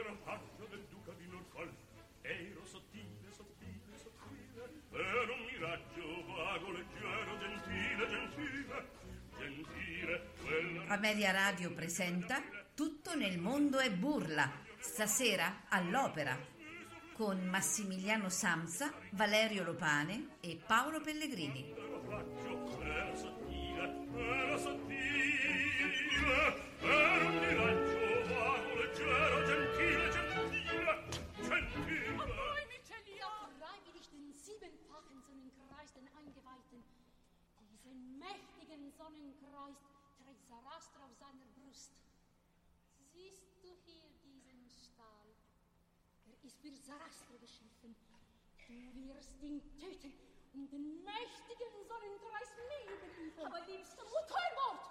era paggio del duca di Norfolk. Ero sottile, sottile, sottile. Ero un miraggio vago, leggero, gentile, gentile, gentile. Quella... Amelia Radio presenta Tutto nel mondo è burla, stasera all'opera, con Massimiliano Samsa, Valerio Lopane e Paolo Pellegrini. Diesen mächtigen Sonnenkreis trägt Sarastra auf seiner Brust. Siehst du hier diesen Stahl? Er ist für Sarastra geschaffen. Du wirst ihn töten und den mächtigen Sonnenkreis mir überliefern. Aber liebste Mutter, ein!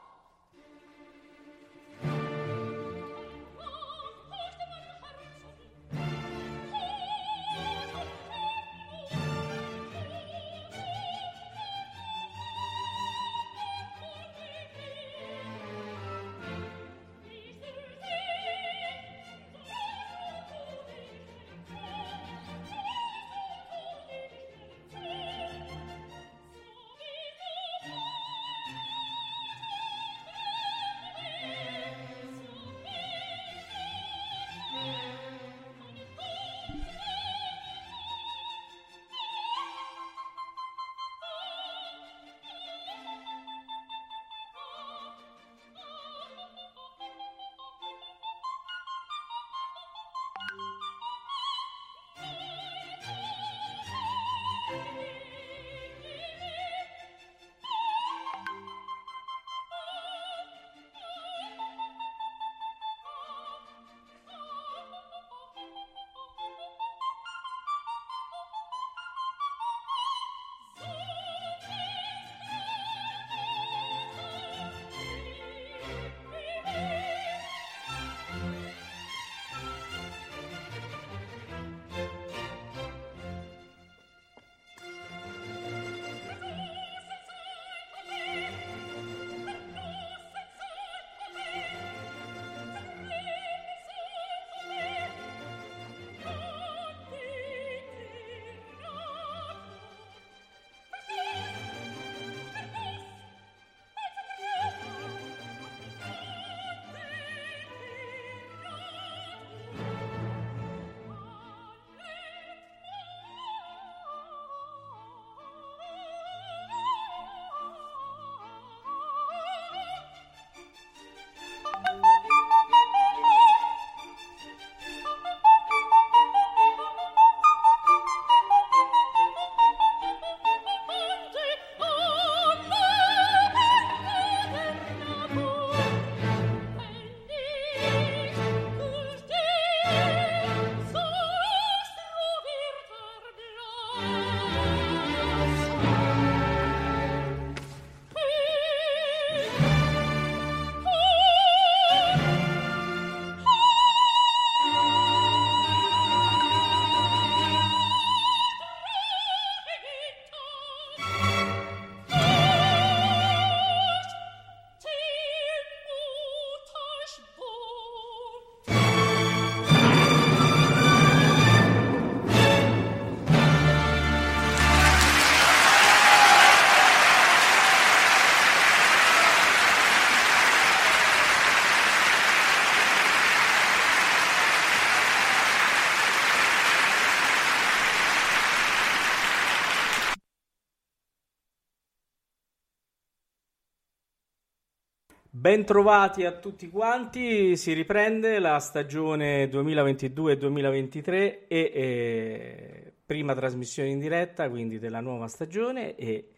Bentrovati a tutti quanti, si riprende la stagione 2022-2023 e eh, prima trasmissione in diretta, quindi della nuova stagione e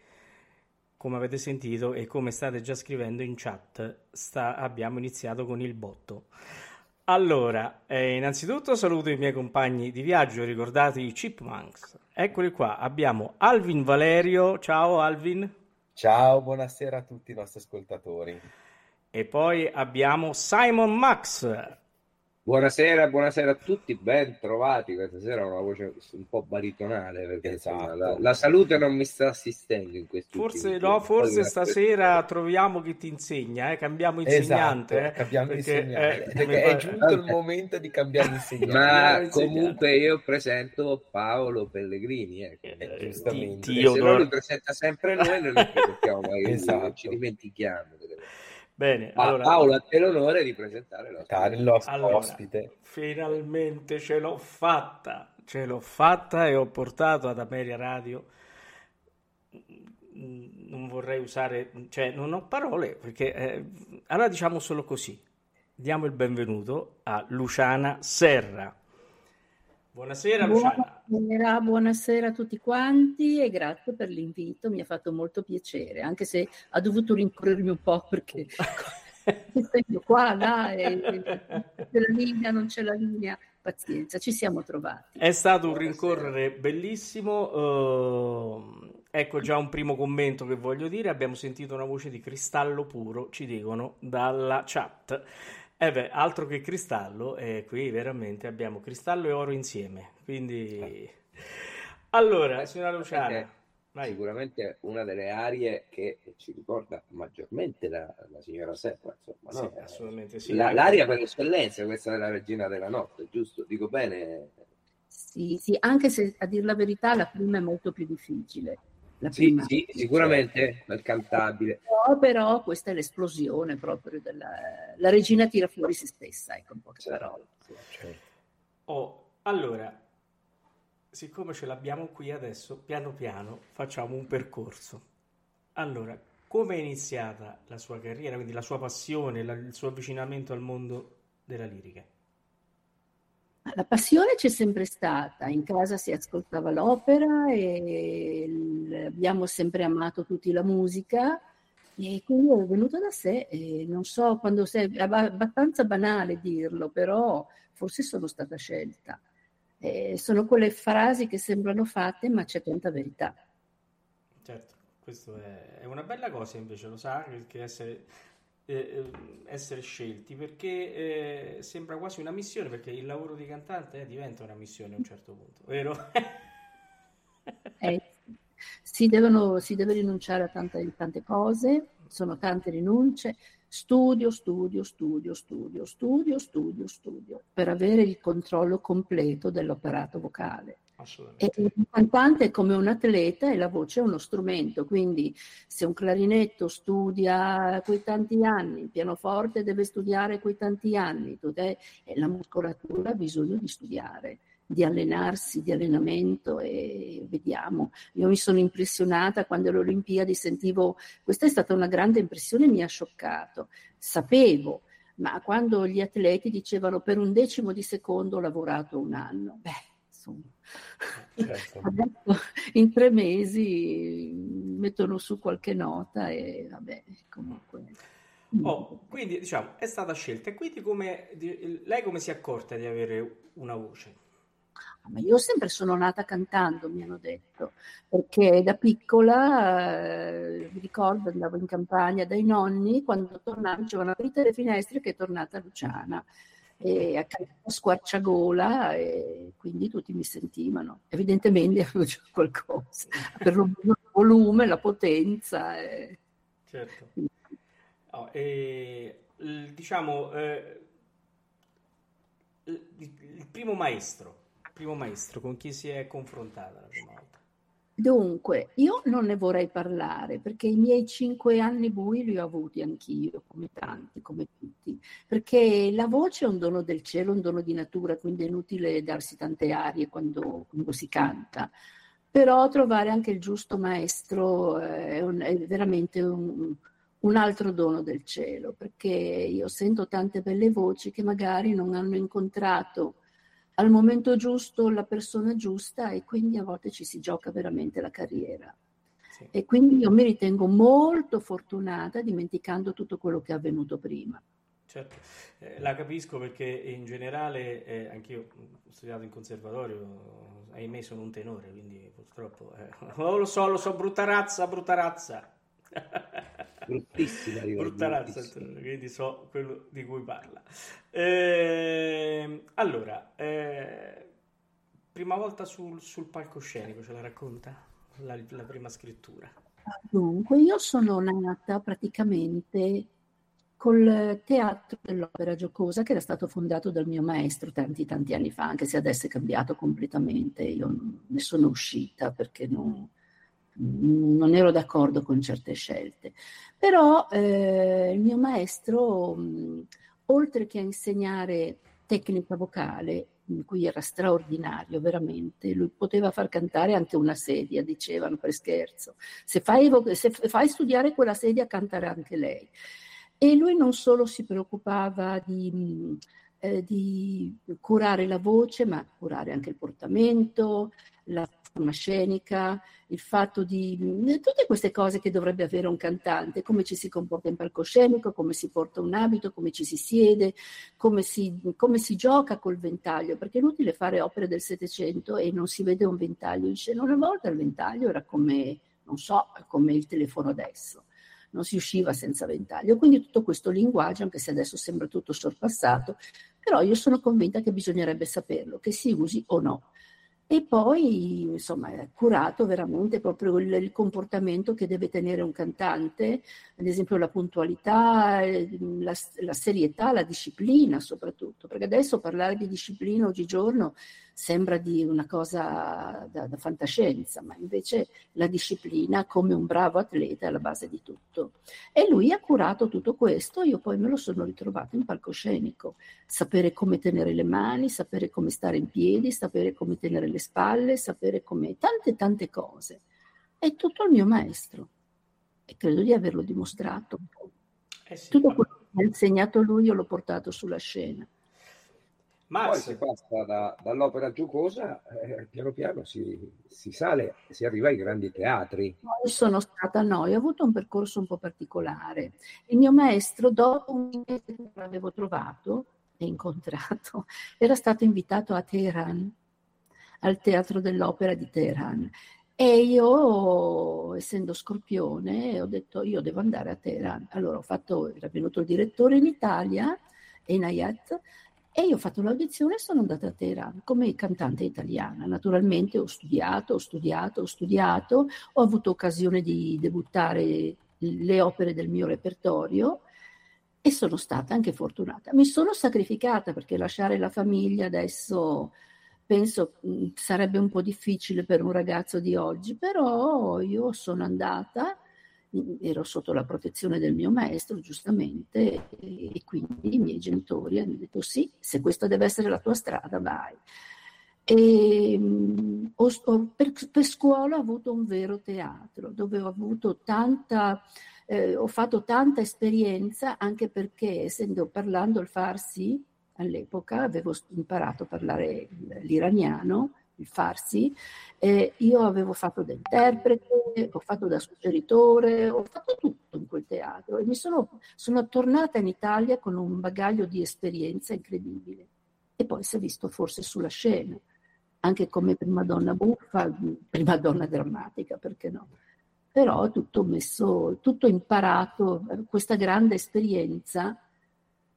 come avete sentito e come state già scrivendo in chat, sta, abbiamo iniziato con il botto. Allora, eh, innanzitutto saluto i miei compagni di viaggio, ricordate i Chipmunks. Eccoli qua, abbiamo Alvin Valerio, ciao Alvin. Ciao, buonasera a tutti i nostri ascoltatori. E poi abbiamo Simon Max. Buonasera, buonasera a tutti, ben trovati. Questa sera ho una voce un po' baritonale perché esatto. la, la, salute non mi sta assistendo in questo Forse no, forse stasera troviamo chi ti insegna, eh? cambiamo esatto, insegnante. Esatto, eh? cambiamo perché, insegnante. Eh, perché è giunto il momento di cambiare insegnante. Ma comunque io presento Paolo Pellegrini, ecco. eh, giustamente. Se no li presenta sempre noi, noi li presentiamo mai, esatto. ci dimentichiamo. Bene, Ma allora, Paolo, a te l'onore di presentare l'ospite. Allora, ospite. Finalmente ce l'ho fatta, ce l'ho fatta e ho portato ad Ameria Radio. Non vorrei usare, cioè non ho parole perché eh, allora diciamo solo così. Diamo il benvenuto a Luciana Serra. Buonasera Luciana. Buonasera, buonasera, a tutti quanti e grazie per l'invito, mi ha fatto molto piacere, anche se ha dovuto rincorrermi un po' perché io qua, là, e, c'è la linea, non c'è la linea, pazienza, ci siamo trovati. È stato un rincorrere bellissimo, uh, ecco già un primo commento che voglio dire, abbiamo sentito una voce di cristallo puro, ci dicono dalla chat. Eh beh, altro che cristallo, e qui veramente abbiamo cristallo e oro insieme. Quindi, eh. allora, signora Luciana, vai. sicuramente una delle arie che ci ricorda maggiormente la, la signora Serra, insomma, sì, no? assolutamente sì. La, l'aria per eccellenza, questa della regina della notte, giusto? Dico bene? Sì, sì, anche se a dire la verità la prima è molto più difficile sì, sì, sicuramente nel cantabile. Però, però, questa è l'esplosione proprio della la regina tira fuori se stessa, ecco in poche certo, parole. Certo. Oh, allora, siccome ce l'abbiamo qui adesso, piano piano facciamo un percorso. Allora, come è iniziata la sua carriera, quindi la sua passione, la, il suo avvicinamento al mondo della lirica? La passione c'è sempre stata, in casa si ascoltava l'opera e abbiamo sempre amato tutti la musica e quindi è venuto da sé, non so quando sei, è abbastanza banale dirlo, però forse sono stata scelta. E sono quelle frasi che sembrano fatte, ma c'è tanta verità. Certo, questo è, è una bella cosa invece, lo sa, che essere eh, eh, essere scelti perché eh, sembra quasi una missione perché il lavoro di cantante eh, diventa una missione a un certo punto, vero? Eh, si, devono, si, deve rinunciare a tante, tante cose, sono tante rinunce, studio, studio, studio, studio, studio, studio, studio, per avere il controllo completo dell'operato vocale. E un cantante è come un atleta e la voce è uno strumento, quindi se un clarinetto studia quei tanti anni, il pianoforte deve studiare quei tanti anni, la muscolatura ha bisogno di studiare, di allenarsi, di allenamento e vediamo. Io mi sono impressionata quando alle Olimpiadi sentivo, questa è stata una grande impressione, mi ha scioccato, sapevo, ma quando gli atleti dicevano per un decimo di secondo ho lavorato un anno, beh, insomma Certo. Adesso in tre mesi mettono su qualche nota e vabbè, comunque. Oh, quindi diciamo è stata scelta e quindi come, lei come si è accorta di avere una voce? Ah, ma io sempre sono nata cantando, mi hanno detto, perché da piccola, eh, mi ricordo, andavo in campagna dai nonni, quando tornavo dicevano aprite le finestre che è tornata Luciana e a squarciagola e quindi tutti mi sentivano. Evidentemente avevo già qualcosa, per il volume, la potenza. E... Certo. Oh, e, diciamo, eh, il, il, primo maestro, primo maestro con chi si è confrontata la prima volta? Dunque, io non ne vorrei parlare perché i miei cinque anni bui li ho avuti anch'io, come tanti, come tutti, perché la voce è un dono del cielo, un dono di natura, quindi è inutile darsi tante arie quando, quando si canta. Però trovare anche il giusto maestro eh, è, un, è veramente un, un altro dono del cielo, perché io sento tante belle voci che magari non hanno incontrato al momento giusto la persona giusta e quindi a volte ci si gioca veramente la carriera. Sì. E quindi io mi ritengo molto fortunata dimenticando tutto quello che è avvenuto prima. Certo, eh, la capisco perché in generale, eh, anch'io ho studiato in conservatorio, ahimè sono un tenore, quindi purtroppo... Eh, lo so, lo so, brutta razza, brutta razza. bruttissima. Brutta razza, quindi so quello di cui parla. Eh, allora, eh, prima volta sul, sul, palcoscenico ce la racconta? La, la prima scrittura. Dunque, io sono nata praticamente col teatro dell'opera giocosa che era stato fondato dal mio maestro tanti tanti anni fa, anche se adesso è cambiato completamente. Io ne sono uscita perché non, non ero d'accordo con certe scelte. Però eh, il mio maestro, mh, oltre che a insegnare tecnica vocale, in cui era straordinario veramente, lui poteva far cantare anche una sedia, dicevano per scherzo. Se fai, se fai studiare quella sedia, cantare anche lei. E lui non solo si preoccupava di, eh, di curare la voce, ma curare anche il portamento, la forma scenica, il fatto di tutte queste cose che dovrebbe avere un cantante, come ci si comporta in palcoscenico, come si porta un abito, come ci si siede, come si, come si gioca col ventaglio, perché è inutile fare opere del Settecento e non si vede un ventaglio in scena. Una volta il ventaglio era come, non so, come il telefono adesso non si usciva senza ventaglio. Quindi tutto questo linguaggio, anche se adesso sembra tutto sorpassato, però io sono convinta che bisognerebbe saperlo, che si usi o no. E poi, insomma, è curato veramente proprio il, il, comportamento che deve tenere un cantante, ad esempio la puntualità, la, la, serietà, la disciplina soprattutto, perché adesso parlare di disciplina oggigiorno sembra di una cosa da, da fantascienza, ma invece la disciplina come un bravo atleta è alla base di tutto. E lui ha curato tutto questo, io poi me lo sono ritrovato in palcoscenico, sapere come tenere le mani, sapere come stare in piedi, sapere come tenere le spalle, sapere come tante tante cose. È tutto il mio maestro e credo di averlo dimostrato. Eh sì, tutto quello che mi ha insegnato lui io l'ho portato sulla scena. Max. Poi si passa da, dall'opera giocosa, eh, piano piano si, si, sale, si arriva ai grandi teatri. Io sono stata, no, ho avuto un percorso un po' particolare. Il mio maestro, dopo un mese che l'avevo trovato e incontrato, era stato invitato a Teheran, al Teatro dell'Opera di Teheran. E io, essendo scorpione, ho detto io devo andare a Teheran. Allora ho fatto, era venuto il direttore in Italia, Enayat, e io ho fatto l'audizione e sono andata a Teheran come cantante italiana. Naturalmente ho studiato, ho studiato, ho studiato, ho avuto occasione di debuttare le opere del mio repertorio e sono stata anche fortunata. Mi sono sacrificata perché lasciare la famiglia adesso penso sarebbe un po' difficile per un ragazzo di oggi, però io sono andata ero sotto la protezione del mio maestro, giustamente, e quindi i miei genitori hanno detto sì, se questa deve essere la tua strada, vai. E, ho, ho, per, per, scuola ho avuto un vero teatro, dove ho avuto tanta, eh, ho fatto tanta esperienza, anche perché essendo parlando il farsi all'epoca, avevo imparato a parlare l'iraniano, il farsi, eh, io avevo fatto da interprete, ho fatto da suggeritore, ho fatto tutto in quel teatro e mi sono, sono tornata in Italia con un bagaglio di esperienza incredibile. E poi si è visto forse sulla scena, anche come prima donna buffa, prima donna drammatica, perché no? Però tutto messo, tutto imparato, questa grande esperienza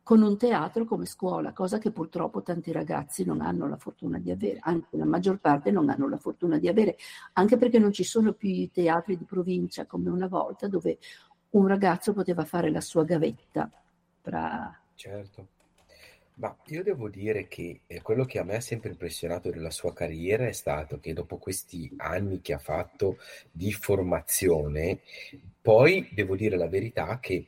con un teatro come scuola, cosa che purtroppo tanti ragazzi non hanno la fortuna di avere, anche la maggior parte non hanno la fortuna di avere, anche perché non ci sono più i teatri di provincia come una volta dove un ragazzo poteva fare la sua gavetta. Tra... Certo. Ma io devo dire che eh, quello che a me ha sempre impressionato della sua carriera è stato che dopo questi anni che ha fatto di formazione, poi devo dire la verità che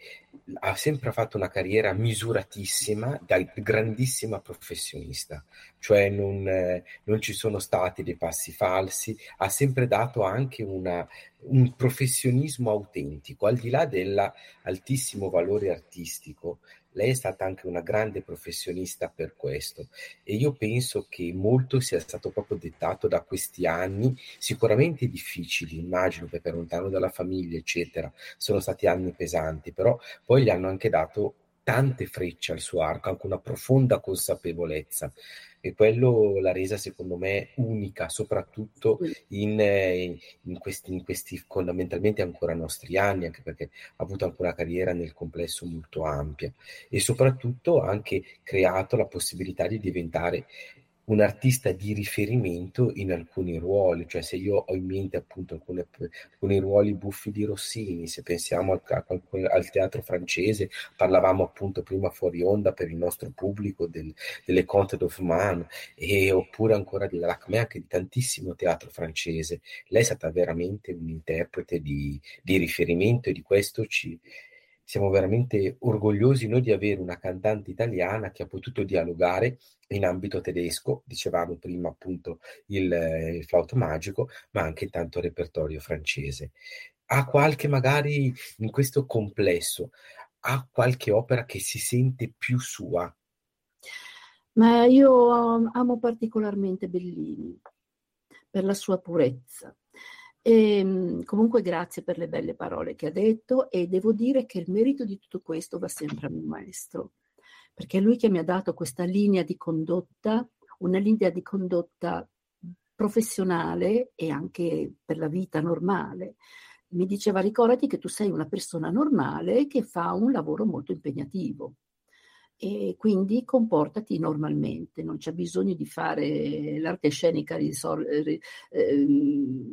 ha sempre fatto una carriera misuratissima da grandissima professionista, cioè non, eh, non ci sono stati dei passi falsi, ha sempre dato anche una, un professionismo autentico, al di là dell'altissimo valore artistico lei è stata anche una grande professionista per questo e io penso che molto sia stato proprio dettato da questi anni, sicuramente difficili, immagino perché lontano dalla famiglia, eccetera, sono stati anni pesanti, però poi gli hanno anche dato tante frecce al suo arco, anche una profonda consapevolezza. E quello l'ha resa secondo me unica, soprattutto in, in, questi, in, questi, fondamentalmente ancora nostri anni, anche perché ha avuto anche una carriera nel complesso molto ampia. E soprattutto ha anche creato la possibilità di diventare un artista di riferimento in alcuni ruoli, cioè se io ho in mente appunto alcune, alcuni ruoli buffi di Rossini, se pensiamo al, al, teatro francese, parlavamo appunto prima fuori onda per il nostro pubblico del, delle Conte d'Hoffmann, e, oppure ancora di Lacme, anche di tantissimo teatro francese. Lei è stata veramente un interprete di, di riferimento e di questo ci, siamo veramente orgogliosi noi di avere una cantante italiana che ha potuto dialogare in ambito tedesco, dicevamo prima appunto il, il flauto magico, ma anche tanto repertorio francese. Ha qualche magari in questo complesso, ha qualche opera che si sente più sua? Ma io amo particolarmente Bellini per la sua purezza, e, ehm, comunque grazie per le belle parole che ha detto e devo dire che il merito di tutto questo va sempre al mio maestro, perché è lui che mi ha dato questa linea di condotta, una linea di condotta professionale e anche per la vita normale. Mi diceva ricordati che tu sei una persona normale che fa un lavoro molto impegnativo e quindi comportati normalmente, non c'è bisogno di fare l'arte scenica, risol- eh,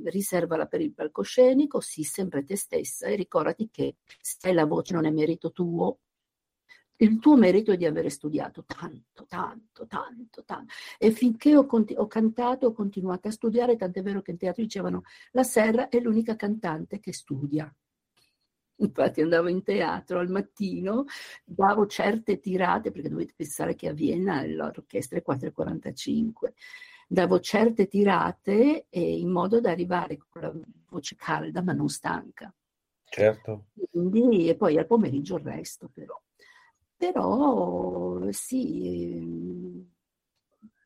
riservala per il palcoscenico, sii sempre te stessa e ricordati che se la voce non è merito tuo, il tuo merito è di avere studiato tanto, tanto, tanto, tanto. E finché ho, conti- ho cantato, ho continuato a studiare, tant'è vero che in teatro dicevano la Serra è l'unica cantante che studia. Infatti andavo in teatro al mattino, davo certe tirate, perché dovete pensare che a Vienna l'orchestra è 4.45, davo certe tirate eh, in modo da arrivare con la voce calda ma non stanca. Certo. Quindi, e poi al pomeriggio il resto però. Però sì,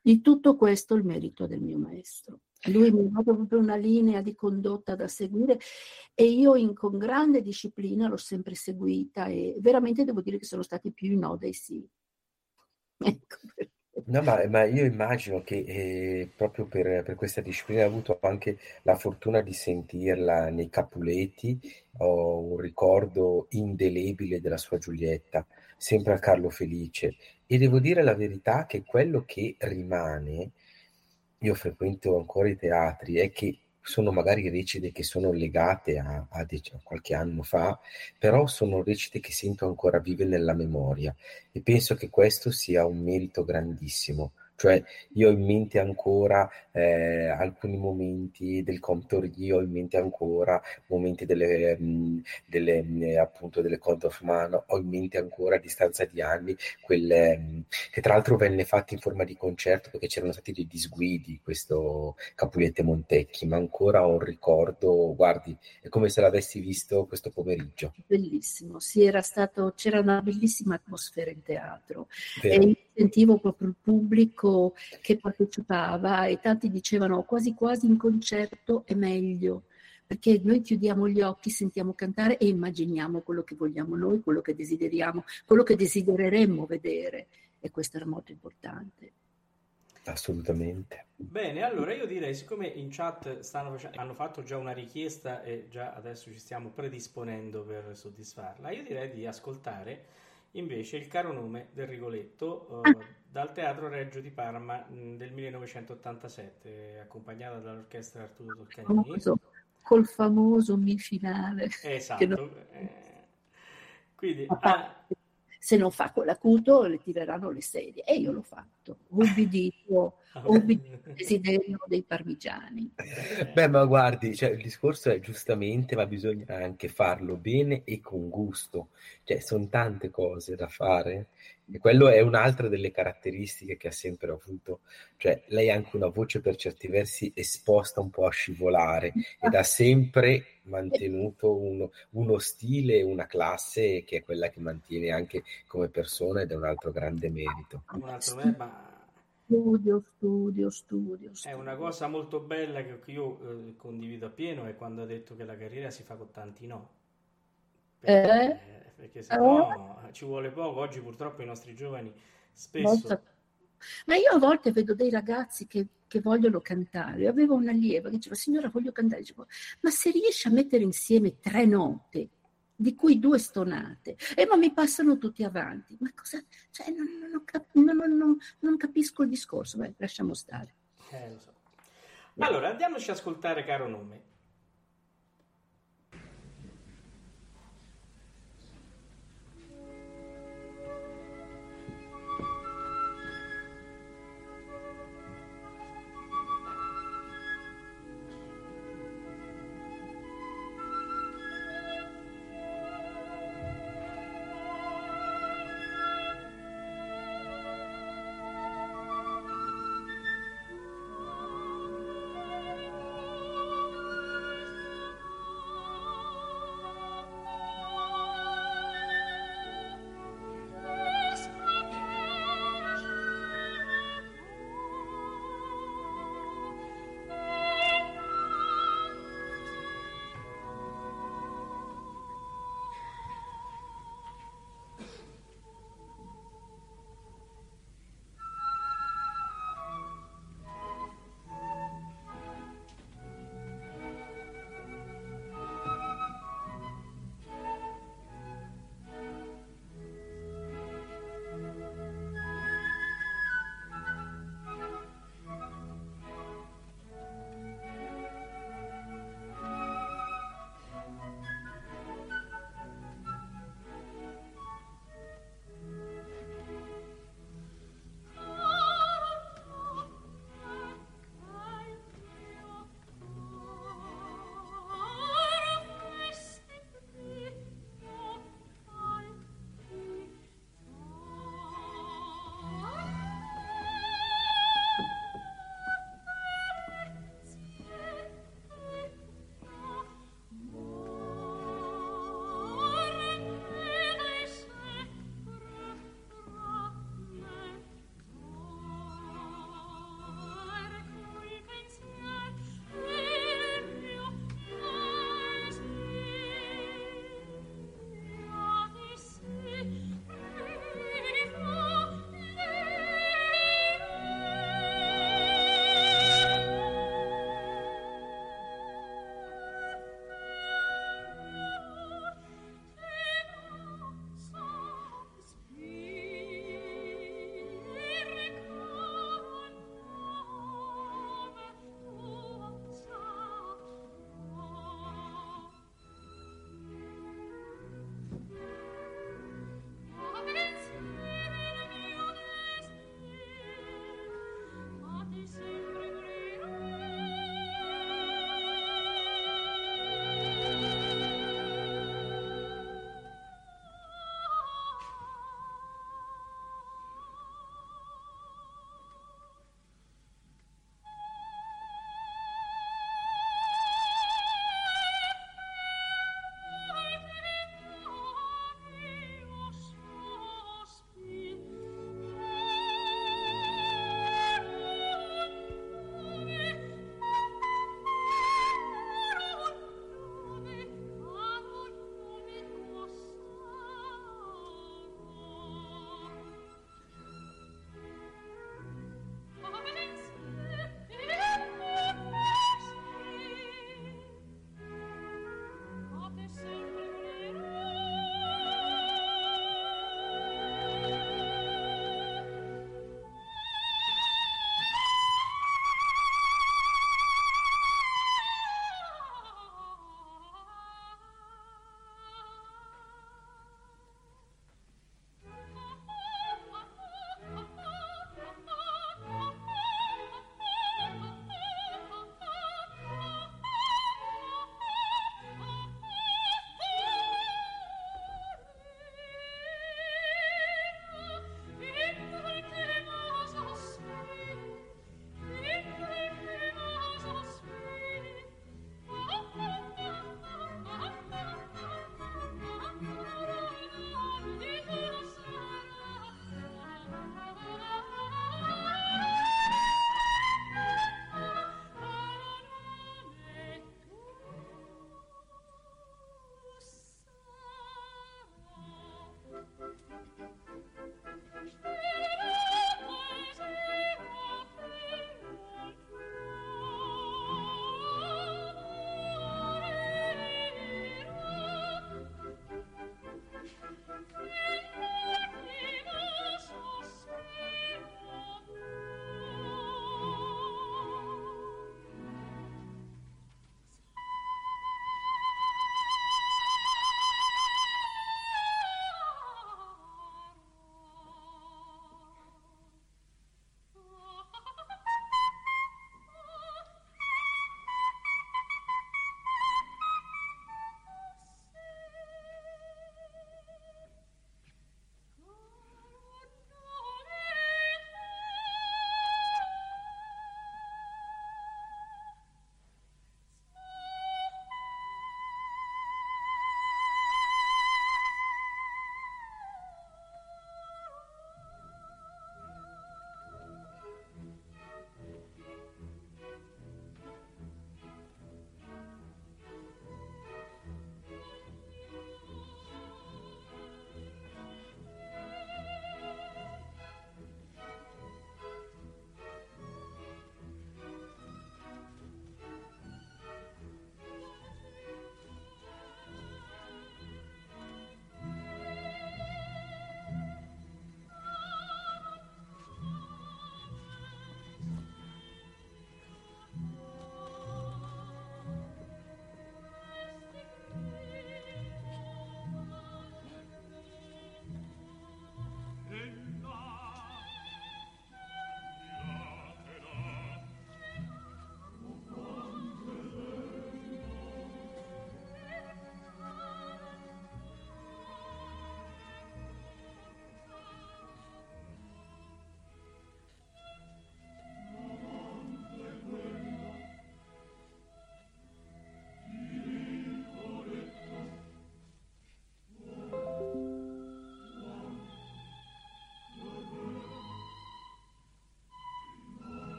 di tutto questo il merito del mio maestro. Lui mi ha dato proprio una linea di condotta da seguire e io in, con grande disciplina l'ho sempre seguita e veramente devo dire che sono stati più i no dei sì. Ecco No, ma, ma, io immagino che eh, proprio per, per, questa disciplina ho avuto anche la fortuna di sentirla nei Capuleti, ho un ricordo indelebile della sua Giulietta, sempre a Carlo Felice, e devo dire la verità che quello che rimane io frequento ancora i teatri è che sono magari recite che sono legate a, a, a, qualche anno fa, però sono recite che sento ancora vive nella memoria e penso che questo sia un merito grandissimo. Cioè, io ho in mente ancora eh, alcuni momenti del Comptorie, ho in mente ancora momenti delle, mh, mm, delle mh, mm, appunto delle Conte of Man, ho in mente ancora a distanza di anni quelle mh, mm, che tra l'altro venne fatte in forma di concerto perché c'erano stati dei disguidi, questo Capulette Montecchi, ma ancora ho un ricordo, guardi, è come se l'avessi visto questo pomeriggio. Bellissimo, sì, era stato, c'era una bellissima atmosfera in teatro. Vero. E sentivo proprio il pubblico che partecipava e tanti dicevano quasi quasi in concerto è meglio perché noi chiudiamo gli occhi, sentiamo cantare e immaginiamo quello che vogliamo noi, quello che desideriamo, quello che desidereremmo vedere e questo era molto importante. Assolutamente. Bene, allora io direi, siccome in chat facendo, hanno fatto già una richiesta e già adesso ci stiamo predisponendo per soddisfarla, io direi di ascoltare invece il caro nome del Rigoletto eh, dal Teatro Reggio di Parma mh, del 1987, accompagnata dall'orchestra Arturo Toscanini. Famoso, col famoso mi finale. Esatto. Non... Eh, quindi, ah, se non fa quell'acuto le tireranno le sedie e io l'ho fatto, ubbidito, ubbidito desiderio dei parmigiani. Beh, ma guardi, cioè, il discorso è giustamente, ma bisogna anche farlo bene e con gusto, cioè sono tante cose da fare e quello è un'altra delle caratteristiche che ha sempre avuto, cioè lei ha anche una voce per certi versi esposta un po' a scivolare ed ha sempre mantenuto uno, uno stile e una classe che è quella che mantiene anche come persona ed è un altro grande merito. Un altro ma... Studio, studio, studio, studio. È una cosa molto bella che io eh, condivido appieno è quando ha detto che la carriera si fa con tanti no. Perché, eh? perché se no ci vuole poco. Oggi purtroppo i nostri giovani spesso... Molto... Ma io a volte vedo dei ragazzi che, che vogliono cantare. Avevo un'allieva che diceva, signora, voglio cantare. Dicevo, ma se riesci a mettere insieme tre note, di cui due stonate, e ma mi passano tutti avanti. Ma cosa? Cioè, non, non, cap- non, non capisco il discorso. Beh, lasciamo stare. Eh, so. Allora, andiamoci ad ascoltare Caro Nome.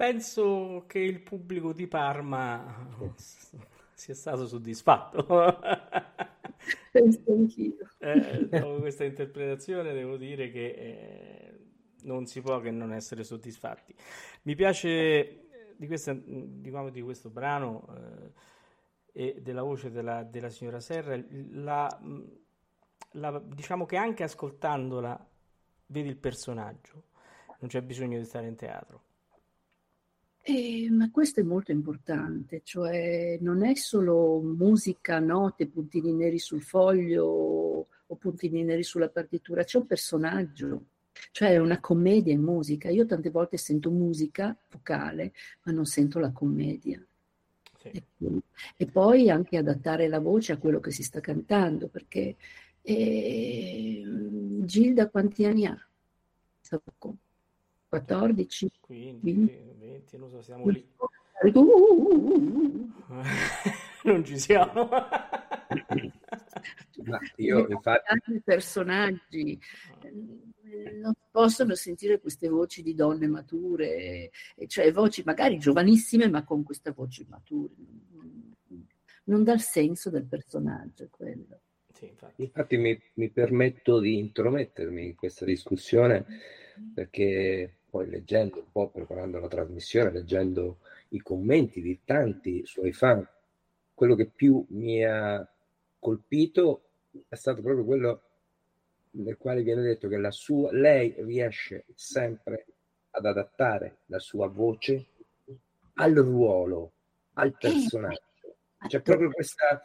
Penso che il pubblico di Parma sia stato soddisfatto. Penso anch'io. Eh, dopo questa interpretazione devo dire che eh, non si può che non essere soddisfatti. Mi piace eh, di, questa, diciamo, di questo brano eh, e della voce della, della signora Serra, la, la, diciamo che anche ascoltandola vedi il personaggio, non c'è bisogno di stare in teatro. Eh, ma questo è molto importante, cioè non è solo musica, note, puntini neri sul foglio o puntini neri sulla partitura, c'è un personaggio, cioè è una commedia in musica. Io tante volte sento musica vocale, ma non sento la commedia. Sì. E, poi anche adattare la voce a quello che si sta cantando, perché eh, Gilda quanti anni ha? 14? 15, 20, non so, siamo lì. non ci siamo. Ma io infatti... I personaggi non possono sentire queste voci di donne mature, cioè voci magari giovanissime ma con questa voce mature. Non dà il senso del personaggio quello. Sì, infatti, infatti mi, mi permetto di intromettermi in questa discussione perché poi leggendo un po', preparando la trasmissione, leggendo i commenti di tanti suoi fan, quello che più mi ha colpito è stato proprio quello nel quale viene detto che la sua, lei riesce sempre ad adattare la sua voce al ruolo, al personaggio. C'è proprio questa,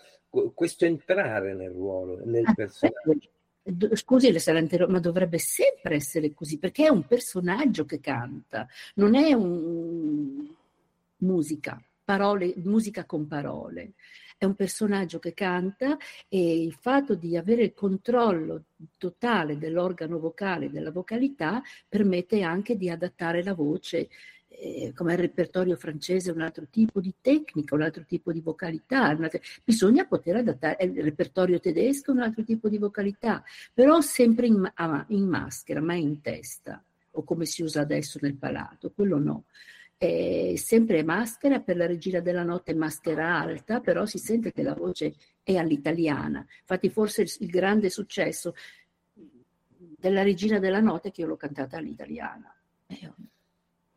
questo entrare nel ruolo, nel personaggio scusi le Salantero, ma dovrebbe sempre essere così, perché è un personaggio che canta, non è un... musica, parole, musica con parole. È un personaggio che canta e il fatto di avere il controllo totale dell'organo vocale, della vocalità, permette anche di adattare la voce eh, come il repertorio francese, un altro tipo di tecnica, un altro tipo di vocalità, altra... bisogna poter adattare, il repertorio tedesco un altro tipo di vocalità, però sempre in, in maschera, mai in testa, o come si usa adesso nel palato, quello no. È sempre maschera, per la regina della notte maschera alta, però si sente che la voce è all'italiana. Infatti forse il, il grande successo della regina della notte è che io l'ho cantata all'italiana. Eh,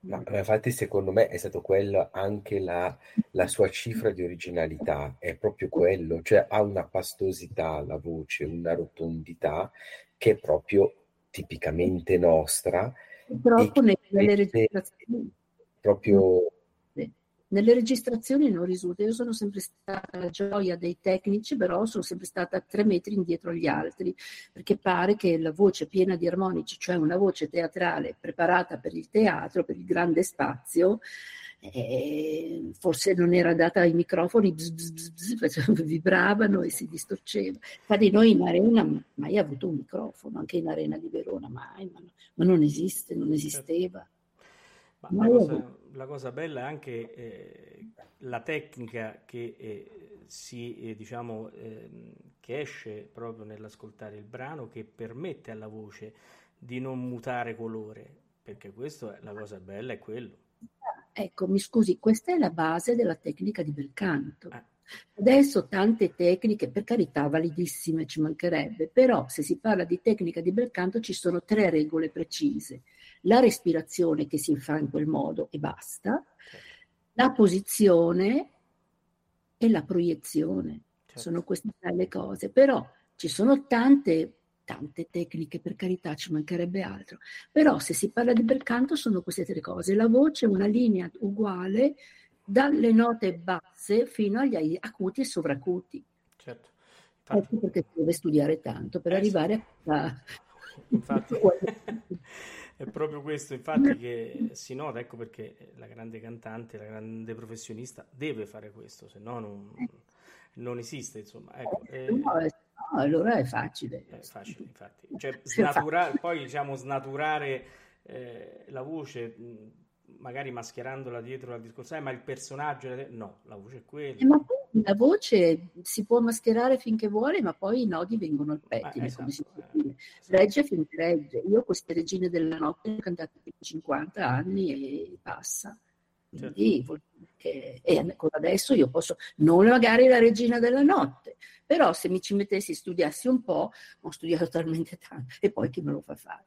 ma infatti secondo me è stato quello anche la, la, sua cifra di originalità, è proprio quello, cioè ha una pastosità la voce, una rotondità che è proprio tipicamente nostra. Purtroppo nelle registrazioni. Proprio nelle registrazioni non risulta, io sono sempre stata la gioia dei tecnici, però sono sempre stata tre metri indietro agli altri, perché pare che la voce piena di armonici, cioè una voce teatrale preparata per il teatro, per il grande spazio, eh, forse non era data ai microfoni, bzz, bzz, bzz, vibravano e si distorceva. Infatti noi in arena mai avuto un microfono, anche in arena di Verona, mai, ma, ma non esiste, non esisteva. Ma la, cosa, la, cosa, bella è anche eh, la tecnica che eh, si eh, diciamo ehm, che esce proprio nell'ascoltare il brano che permette alla voce di non mutare colore perché questo è la cosa bella è quello. Ecco mi scusi questa è la base della tecnica di bel canto eh. Adesso tante tecniche, per carità, validissime, ci mancherebbe, però se si parla di tecnica di bel canto ci sono tre regole precise la respirazione che si fa in quel modo e basta, la posizione e la proiezione. Certo. Sono queste tre le cose, però ci sono tante tante tecniche, per carità, ci mancherebbe altro. Però se si parla di bel canto sono queste tre cose. La voce è una linea uguale dalle note basse fino agli acuti e sovracuti. Certo. Infatti... Ecco perché si deve studiare tanto per eh, arrivare a... Infatti... È proprio questo, infatti, che si nota, ecco perché la grande cantante, la grande professionista deve fare questo, se no non, non esiste, insomma. Ecco, eh, no, allora è facile. È facile, infatti. Cioè, snaturare, poi diciamo snaturare eh, la voce magari mascherandola dietro al discorso, eh, ma il personaggio, no, la voce è quella. Eh, ma poi la voce si può mascherare finché vuole, ma poi i nodi vengono al pettine, esatto, come si può eh, dire. Esatto. Regge finché regge. Io queste regine della notte le ho cantate per 50 anni e passa. Quindi, certo. che, e ancora adesso io posso, non magari la regina della notte, però se mi ci mettessi, studiassi un po', ho studiato talmente tanto, e poi chi me lo fa fare?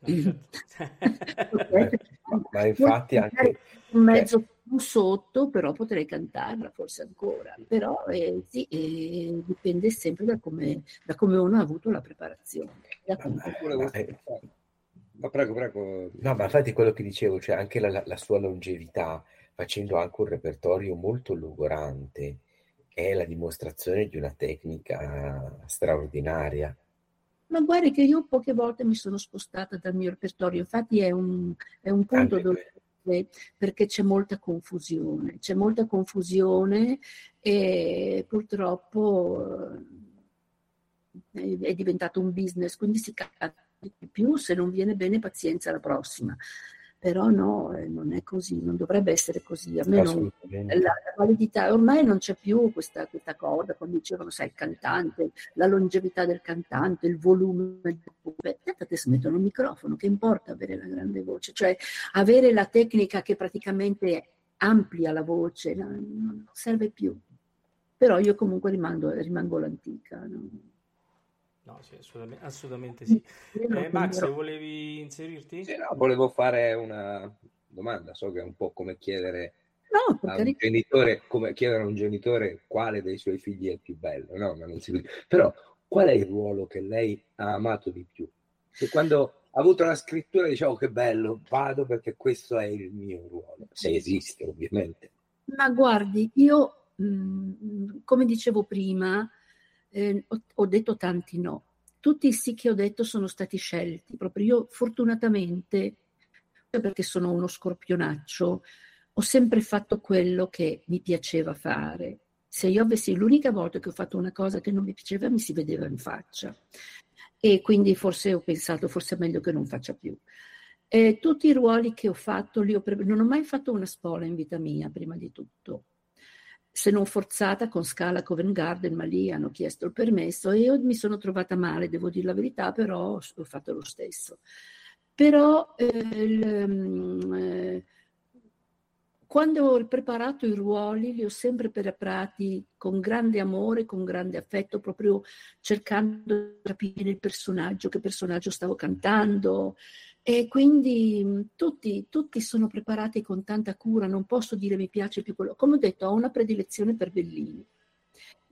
ma infatti anche un mezzo più sotto però potrei cantarla forse ancora. Però eh, sì, eh, dipende sempre da come, da come, uno ha avuto la preparazione. Ma, eh, ma prego prego. No ma infatti quello che dicevo cioè anche la, la sua longevità facendo anche un repertorio molto logorante è la dimostrazione di una tecnica straordinaria. Ma guardi che io poche volte mi sono spostata dal mio repertorio, infatti è un, è un punto dove perché c'è molta confusione, c'è molta confusione e purtroppo eh, è diventato un business, quindi si cambia di più, se non viene bene pazienza alla prossima però no, eh, non è così, non dovrebbe essere così. A me non, la, la, validità, ormai non c'è più questa, questa, cosa, quando dicevano, sai, il cantante, la longevità del cantante, il volume. Aspetta che smettono il microfono, che importa avere la grande voce, cioè avere la tecnica che praticamente amplia la voce, no, non serve più. Però io comunque rimango, rimango l'antica. No? No, sì, assolutamente, assolutamente sì. Eh, Max, volevi inserirti? Sì, no, volevo fare una domanda, so che è un po' come chiedere no, a un genitore, come chiedere a un genitore quale dei suoi figli è il più bello, no? Ma non si... Però qual è il ruolo che lei ha amato di più? Se quando ha avuto la scrittura dicevo oh, che bello, vado perché questo è il mio ruolo, se esiste ovviamente. Ma guardi, io, mh, mm, come dicevo prima, eh, ho, ho, detto tanti no. Tutti i sì che ho detto sono stati scelti. Proprio io, fortunatamente, perché sono uno scorpionaccio, ho sempre fatto quello che mi piaceva fare. Se io avessi l'unica volta che ho fatto una cosa che non mi piaceva, mi si vedeva in faccia. E quindi forse ho pensato, forse è meglio che non faccia più. E tutti i ruoli che ho fatto, ho pre- non ho mai fatto una spola in vita mia, prima di tutto se non forzata con Scala Covent Garden, ma lì hanno chiesto il permesso e io mi sono trovata male, devo dire la verità, però ho fatto lo stesso. Però eh, il, mm, eh, quando ho preparato i ruoli li ho sempre preparati con grande amore, con grande affetto, proprio cercando di capire il personaggio, che personaggio stavo cantando, e quindi mm, tutti, tutti, sono preparati con tanta cura, non posso dire mi piace più quello. Come ho detto, ho una predilezione per Bellini,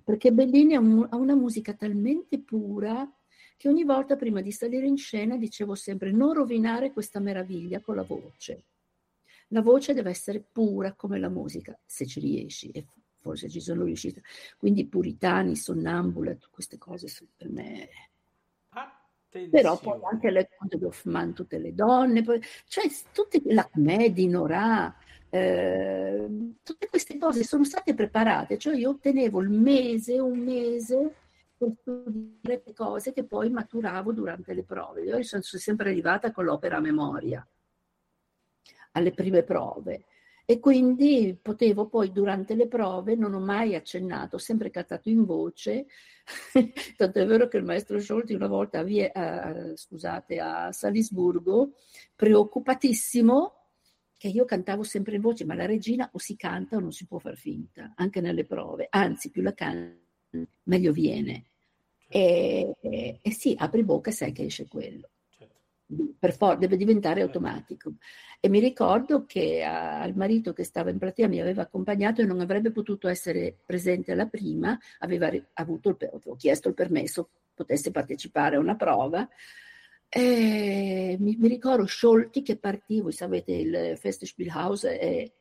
perché Bellini ha, un, ha una musica talmente pura che ogni volta prima di salire in scena dicevo sempre non rovinare questa meraviglia con la voce. La voce deve essere pura come la musica, se ci riesci, e forse ci sono riuscita. Quindi puritani, sonnambula, queste cose per me però poi anche le Conte d'Hoffman, tutte le donne, poi, cioè tutte, la commedia, Nora, eh, tutte queste cose sono state preparate, cioè io ottenevo il mese, un mese per studiare le cose che poi maturavo durante le prove. Io sono sempre arrivata con l'opera a memoria alle prime prove e quindi potevo poi durante le prove, non ho mai accennato, ho sempre cantato in voce, tanto è vero che il maestro Scholti una volta a, via, a, scusate, a Salisburgo, preoccupatissimo che io cantavo sempre in voce, ma la regina o si canta o non si può far finta, anche nelle prove, anzi più la canti meglio viene. E, e, e sì, apri bocca e sai che esce quello per forza deve diventare automatico. E mi ricordo che al marito che stava in platea mi aveva accompagnato e non avrebbe potuto essere presente alla prima, aveva avuto il, avevo chiesto il permesso, potesse partecipare a una prova. E mi, mi ricordo Scholti che partì, voi sapete il Festspielhaus è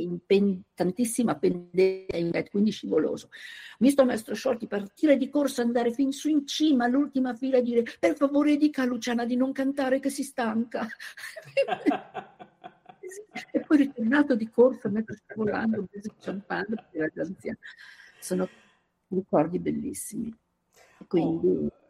in pen, tantissima pendenza, quindi scivoloso. Visto il maestro Sciolti partire di corsa, andare fin su in cima, all'ultima fila e dire per favore dica a Luciana di non cantare che si stanca. e poi ritornato di corsa, mentre scivolando, preso champagne, perché era anziana. Sono ricordi bellissimi. Quindi... Oh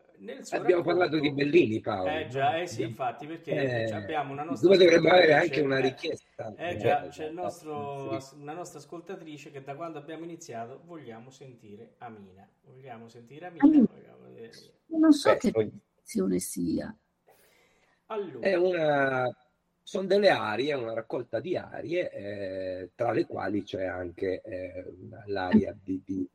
Abbiamo parlato di Bellini, Paolo. Eh già, eh sì, infatti, perché eh, abbiamo una nostra... Dove dovremmo avere anche una richiesta. Eh già, c'è nostro, una nostra ascoltatrice che da quando abbiamo iniziato vogliamo sentire Amina. Vogliamo sentire Amina. Amina. Vogliamo... Non so Beh, che poi... sia. Allora. È una sono delle arie, una raccolta di arie, eh, tra le quali c'è anche eh, l'aria di, di,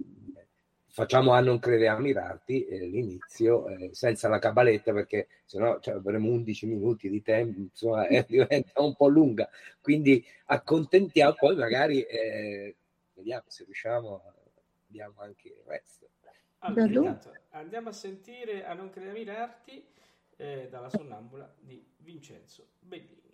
Facciamo a non credere a mirarti eh, l'inizio eh, senza la cabaletta perché sennò cioè, avremo 11 minuti di tempo, insomma eh, diventa un po' lunga. Quindi accontentiamo, poi magari eh, vediamo se riusciamo, vediamo anche il resto. Allora, andiamo a sentire a non credere a mirarti eh, dalla sonnambula di Vincenzo Bellini.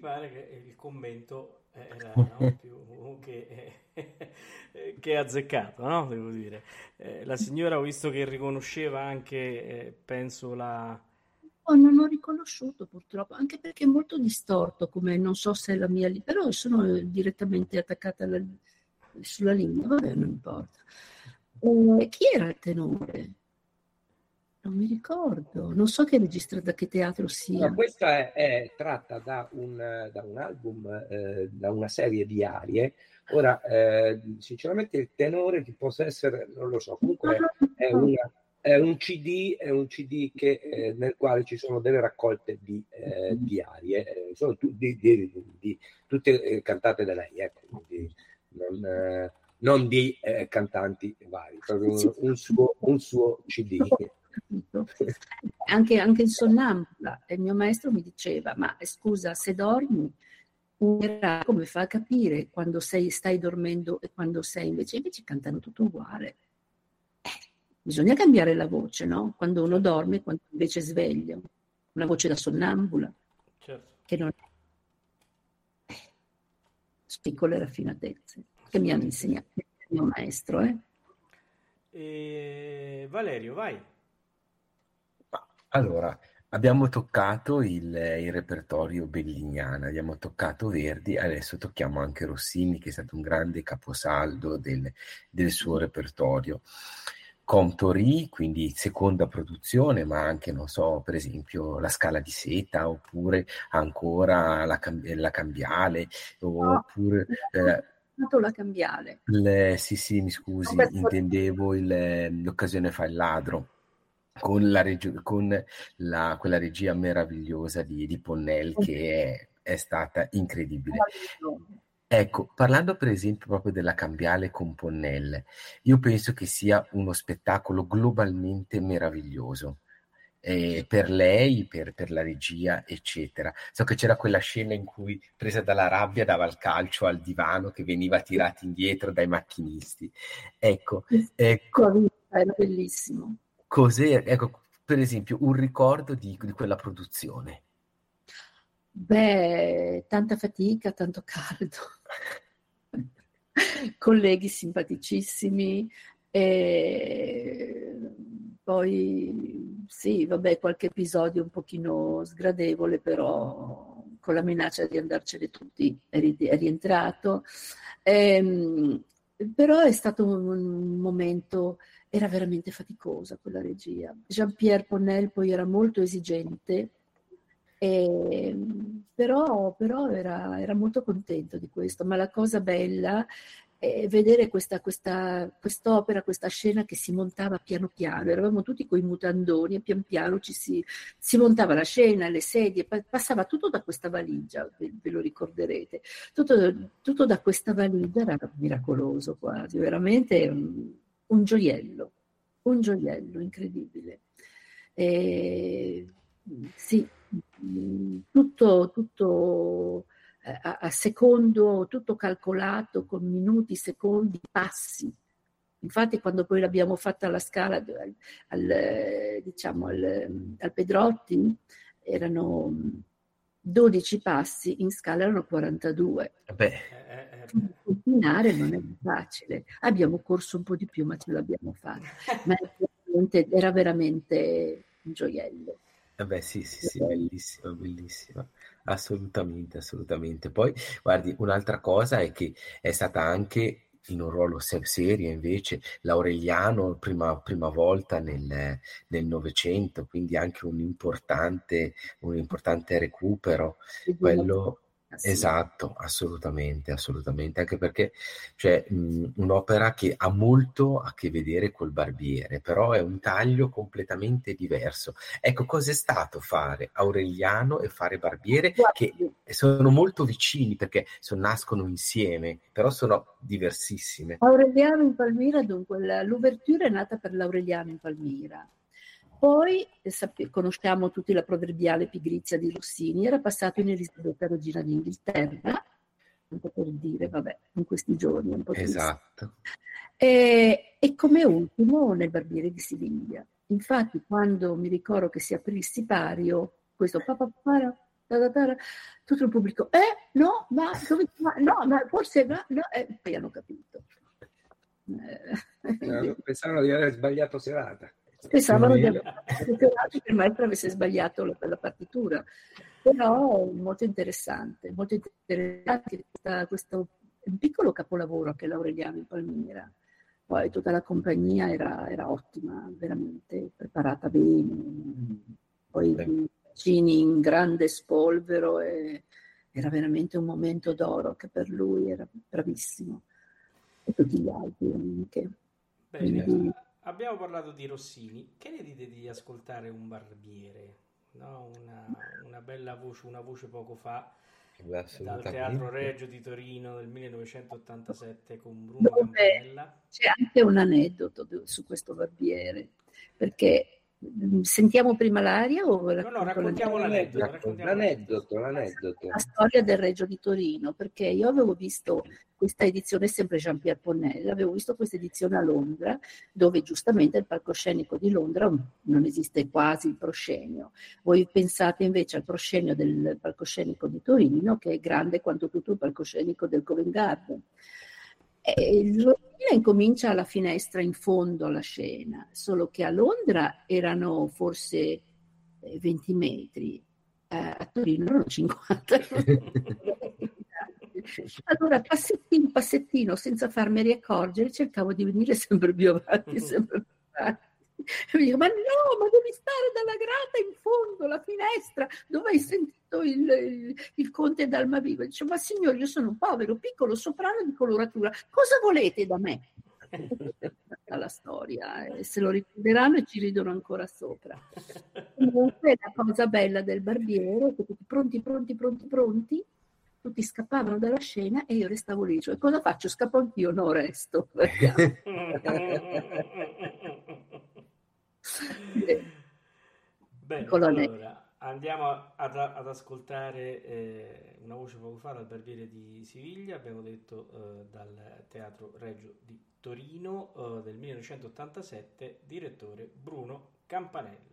Pare che il commento era no, più che, che azzeccato, no? Devo dire. Eh, la signora ho visto che riconosceva anche, eh, penso, la... Oh, non ho riconosciuto purtroppo, anche perché è molto distorto, come non so se è la mia, però sono direttamente attaccata alla, sulla lingua, vabbè, non importa. Eh, chi era il tenore? Non mi ricordo, non so che regista, da che teatro sia. No, questa è, è, tratta da un, da un album, eh, da una serie di arie. Ora, eh, sinceramente, il tenore che possa essere, non lo so, comunque è, una, è un CD, è un CD che, eh, nel quale ci sono delle raccolte di, eh, di arie, eh, sono tu, di, di, tutte eh, cantate da lei, ecco, quindi non, non di cantanti vari, proprio un, un, suo, un suo CD capito? Anche, anche in sonnambula, il mio maestro mi diceva, ma scusa, se dormi, come fa a capire quando sei, stai dormendo e quando sei invece? Invece cantano tutto uguale. Eh, bisogna cambiare la voce, no? Quando uno dorme e quando invece sveglia. Una voce da sonnambula. Certo. Che non. Eh, piccole raffinatezze che mi hanno insegnato il mio maestro. Eh? Valerio, vai. Allora, abbiamo toccato il, il repertorio bellignano, abbiamo toccato Verdi, adesso tocchiamo anche Rossini, che è stato un grande caposaldo del, del suo repertorio. Comtori, quindi seconda produzione, ma anche, non so, per esempio La Scala di Seta, oppure ancora La, la Cambiale, oppure... Eh, la cambiale. Le, sì, sì, mi scusi, intendevo il, l'occasione fa il ladro con, la reg- con la, quella regia meravigliosa di, di Ponnell che è, è stata incredibile. Ecco, parlando per esempio proprio della cambiale con Ponnell, io penso che sia uno spettacolo globalmente meraviglioso. Eh, per lei, per, per, la regia, eccetera. So che c'era quella scena in cui, presa dalla rabbia, dava il calcio al divano che veniva tirato indietro dai macchinisti. Ecco, ecco. Era bellissimo. Cos'è, ecco, per esempio, un ricordo di, di quella produzione? Beh, tanta fatica, tanto caldo. Colleghi simpaticissimi, e poi sì, vabbè, qualche episodio un pochino sgradevole, però con la minaccia di andarcene tutti è rientrato. Ehm, però è stato un momento era veramente faticosa quella regia. Jean-Pierre Ponnel poi era molto esigente, e, però, però era, era, molto contento di questo. Ma la cosa bella è vedere questa, questa, quest'opera, questa scena che si montava piano piano. Eravamo tutti coi mutandoni e pian piano ci si, si montava la scena, le sedie, passava tutto da questa valigia, ve, ve lo ricorderete. Tutto, tutto, da questa valigia era miracoloso quasi, veramente un gioiello, un gioiello incredibile. E, sì, tutto, tutto eh, a, a, secondo, tutto calcolato con minuti, secondi, passi. Infatti quando poi l'abbiamo fatta alla scala al, al diciamo al, al Pedrotti erano 12 passi, in scala erano 42. Beh. Combinare non è facile. Abbiamo corso un po' di più, ma ce l'abbiamo fatta. Ma era veramente un gioiello. Eh beh, sì, sì, sì, bellissima, bellissima. Assolutamente, assolutamente. Poi, guardi, un'altra cosa è che è stata anche in un ruolo serio invece l'Aureliano prima, prima volta nel Novecento, quindi anche un importante, un importante recupero. Quello. Esatto, assolutamente, assolutamente, anche perché cioè, mh, un'opera che ha molto a che vedere col barbiere, però è un taglio completamente diverso. Ecco, cos'è stato fare Aureliano e fare Barbiere, che sono molto vicini perché sono, nascono insieme, però sono diversissime. Aureliano in Palmira, dunque, l'ouverture è nata per l'Aureliano in Palmira poi eh, sape- conosciamo tutti la proverbiale pigrizia di Rossini, era passato in Elisabetta Regina d'Inghilterra, tanto per dire, vabbè, in questi giorni un po' Esatto. E, e, come ultimo nel Barbiere di Siviglia. Infatti quando mi ricordo che si aprì il sipario, questo papà tutto il pubblico, eh, no, ma, dove, ma no, ma forse no, no, e eh, poi hanno capito. Eh, pensavano di aver sbagliato serata. Pensavano di aver che il maestro avesse sbagliato la, la partitura. Però molto interessante, molto interessante questa, questo piccolo capolavoro che l'Aureliano in Palmira. Poi tutta la compagnia era, era ottima, veramente preparata bene. Poi i Cini in grande spolvero e era veramente un momento d'oro che per lui era bravissimo. E tutti gli altri anche. Bene, Quindi... abbiamo parlato di Rossini. Che ne dite di ascoltare un barbiere? No? Una, una, bella voce, una voce poco fa dal Teatro Reggio di Torino del 1987 con Bruno Dove Campanella. C'è anche un aneddoto su questo barbiere, perché sentiamo prima l'aria o no, no, raccontiamo l'aneddoto, raccontiamo l'aneddoto, l'aneddoto. La storia del Reggio di Torino, perché io avevo visto questa edizione, sempre Jean-Pierre Ponnella, avevo visto questa edizione a Londra, dove giustamente il palcoscenico di Londra non esiste quasi il proscenio. Voi pensate invece al proscenio del palcoscenico di Torino, che è grande quanto tutto il palcoscenico del Covent Garden. E L'Ordine incomincia alla finestra in fondo alla scena, solo che a Londra erano forse 20 eh, metri, eh, a Torino erano 50. allora, passettino, passettino, senza farmi accorgere, cercavo di venire sempre più avanti, sempre più avanti. E mi dico, ma no, ma devi stare dalla grata in fondo, la finestra, dove hai sentito il, il, il conte d'Almaviva. Dice, ma signore, io sono un povero, piccolo soprano di coloratura, cosa volete da me? la storia e se lo ricorderanno e ci ridono ancora sopra. Comunque la cosa bella del barbiere che tutti pronti, pronti, pronti, pronti, tutti scappavano dalla scena e io restavo lì, cioè cosa faccio? Scappo anch'io? No, resto. Bene, allora, andiamo ad, ad ascoltare eh, una voce poco fa dal Barbiere di Siviglia, abbiamo detto eh, dal Teatro Reggio di Torino eh, del 1987, direttore Bruno Campanella.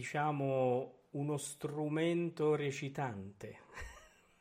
Diciamo, uno strumento recitante.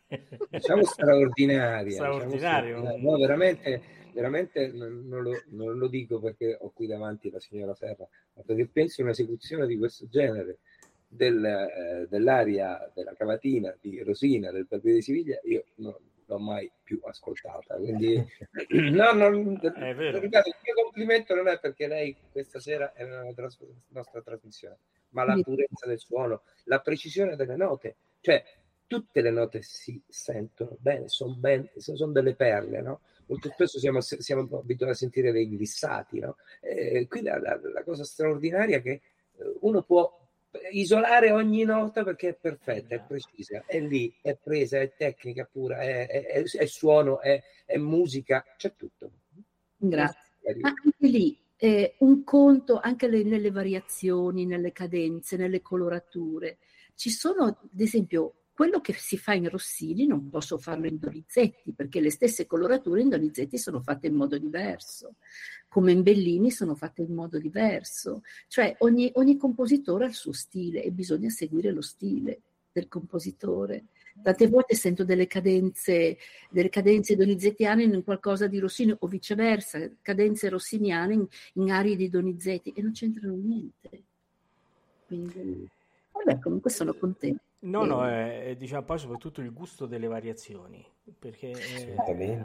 Diciamo straordinaria. Straordinario. Diciamo straordinaria. No, veramente, veramente non lo, non lo, dico perché ho qui davanti la signora Serra, ma perché penso un'esecuzione di questo genere del, eh, dell'aria della cavatina di Rosina del Barbiere di Siviglia, io non l'ho mai più ascoltata. Quindi, no, no, è vero. Ripeto, il mio complimento non è perché lei questa sera è nella tras- nostra trasmissione, ma la purezza del suono, la precisione delle note, cioè tutte le note si sentono bene, sono, ben, sono delle perle, no? Molto spesso siamo, siamo abituati a sentire dei glissati, no? Eh, qui la, la, la cosa straordinaria è che eh, uno può isolare ogni nota perché è perfetta, è precisa, è lì, è presa, è tecnica pura, è, è, è, è suono, è, musica, c'è tutto. Grazie. Anche lì eh, un conto, anche le, nelle variazioni, nelle cadenze, nelle colorature. Ci sono, ad esempio, quello che si fa in Rossini non posso farlo in Donizetti, perché le stesse colorature in Donizetti sono fatte in modo diverso, come in Bellini sono fatte in modo diverso. Cioè ogni, ogni compositore ha il suo stile e bisogna seguire lo stile del compositore. Tante volte sento delle cadenze, delle cadenze donizettiane in qualcosa di Rossini o viceversa, cadenze rossiniane in, in arie di Donizetti e non c'entrano niente. Quindi, vabbè, comunque sono contenta. No, no, è, è, diciamo poi soprattutto il gusto delle variazioni, perché è,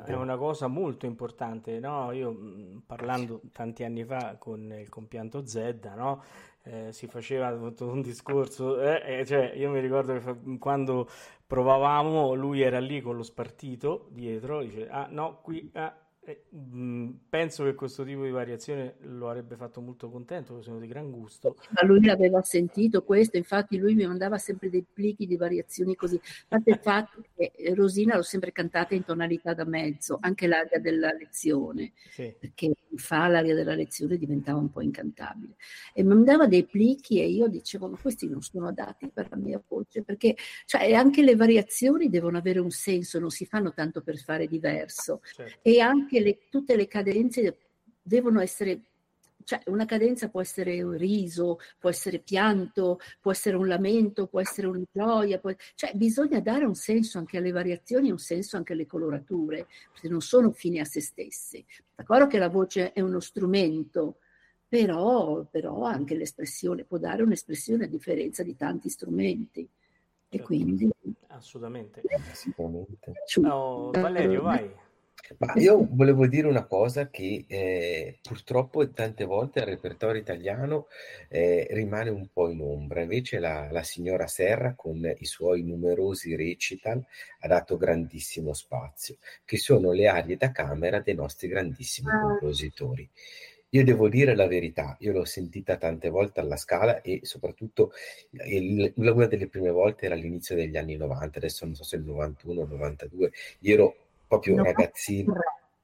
è una cosa molto importante, no? Io parlando tanti anni fa con il compianto Zedda, no? Eh, si faceva tutto un discorso, eh, eh, cioè io mi ricordo che quando provavamo lui era lì con lo spartito dietro, dice ah no, qui ah, eh, mm, penso che questo tipo di variazione lo avrebbe fatto molto contento, sono di gran gusto. Ma lui aveva sentito questo, infatti lui mi mandava sempre dei plichi di variazioni così. Fate il fatto che Rosina l'ho sempre cantata in tonalità da mezzo, anche l'aria della lezione, sì. perché fa l'aria della lezione diventava un po' incantabile. E mi mandava dei plichi e io dicevo, ma questi non sono adatti per la mia voce, perché cioè, anche le variazioni devono avere un senso, non si fanno tanto per fare diverso. Certo. E anche anche le, tutte le cadenze devono essere cioè una cadenza può essere un riso, può essere pianto, può essere un lamento, può essere una gioia, può... cioè bisogna dare un senso anche alle variazioni, un senso anche alle colorature, perché non sono fini a se stesse. D'accordo che la voce è uno strumento, però, però anche l'espressione può dare un'espressione a differenza di tanti strumenti. E certo. quindi... Assolutamente. Sicuramente. Oh, Valerio, vai. Ma io volevo dire una cosa che eh, purtroppo tante volte il repertorio italiano eh, rimane un po' in ombra, invece la, la, signora Serra con i suoi numerosi recital ha dato grandissimo spazio, che sono le arie da camera dei nostri grandissimi ah. compositori. Io devo dire la verità, io l'ho sentita tante volte alla Scala e soprattutto il, una delle prime volte era all'inizio degli anni 90, adesso non so se il 91 o 92, io ero proprio 93. ragazzino,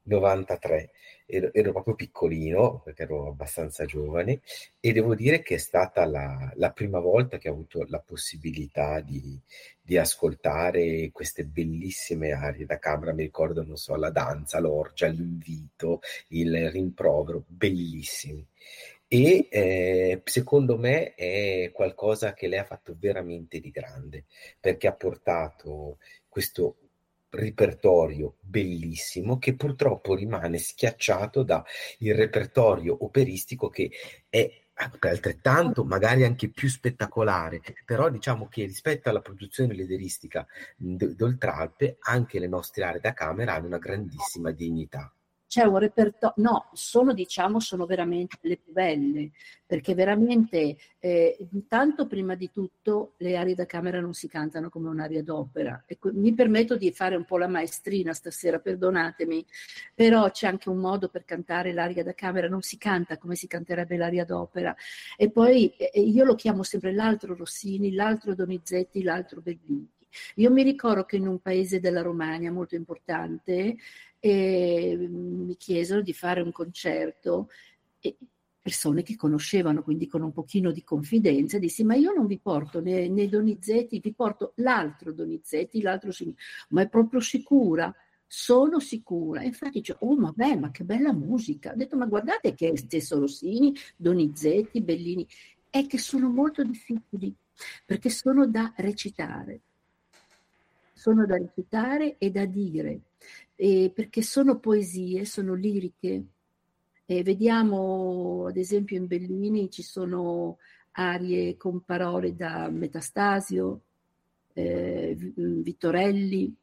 93, ero, ero, proprio piccolino perché ero abbastanza giovane e devo dire che è stata la, la prima volta che ho avuto la possibilità di, di, ascoltare queste bellissime arie da camera, mi ricordo, non so, la danza, l'orgia, l'invito, il rimprovero, bellissimi. E eh, secondo me è qualcosa che lei ha fatto veramente di grande perché ha portato questo repertorio bellissimo che purtroppo rimane schiacciato dal repertorio operistico che è altrettanto, magari anche più spettacolare, però diciamo che rispetto alla produzione lederistica d'Oltralpe anche le nostre aree da camera hanno una grandissima dignità c'è un repertorio, no, sono diciamo, sono veramente le più belle, perché veramente, eh, intanto prima di tutto le arie da camera non si cantano come un'aria d'opera. E mi permetto di fare un po' la maestrina stasera, perdonatemi, però c'è anche un modo per cantare l'aria da camera, non si canta come si canterebbe l'aria d'opera. E poi eh, io lo chiamo sempre l'altro Rossini, l'altro Donizetti, l'altro Bellini. Io mi ricordo che in un paese della Romagna molto importante e mi chiesero di fare un concerto e persone che conoscevano, quindi con un pochino di confidenza, dissi ma io non vi porto né, né Donizetti, vi porto l'altro Donizetti, l'altro signore, ma è proprio sicura? Sono sicura. Infatti dice, oh vabbè, ma che bella musica. Ho detto, ma guardate che è stesso Rossini, Donizetti, Bellini. è che sono molto difficili perché sono da recitare. Sono da recitare e da dire, e perché sono poesie, sono liriche. E vediamo, ad esempio, in Bellini ci sono arie con parole da Metastasio, eh, Vittorelli,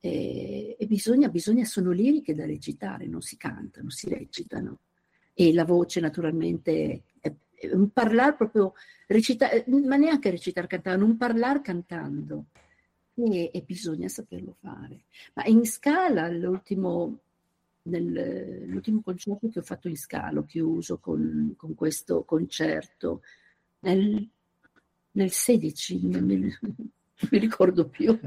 eh, e bisogna, bisogna, sono liriche da recitare, non si cantano, si recitano. E la voce naturalmente è, è un parlare proprio, recitare, ma neanche recitare cantando, un parlare cantando. E, e, bisogna saperlo fare. Ma in scala, l'ultimo, nel, l'ultimo concerto che ho fatto in scala, ho chiuso con, con questo concerto, nel, nel 16, nel, non mi ricordo più.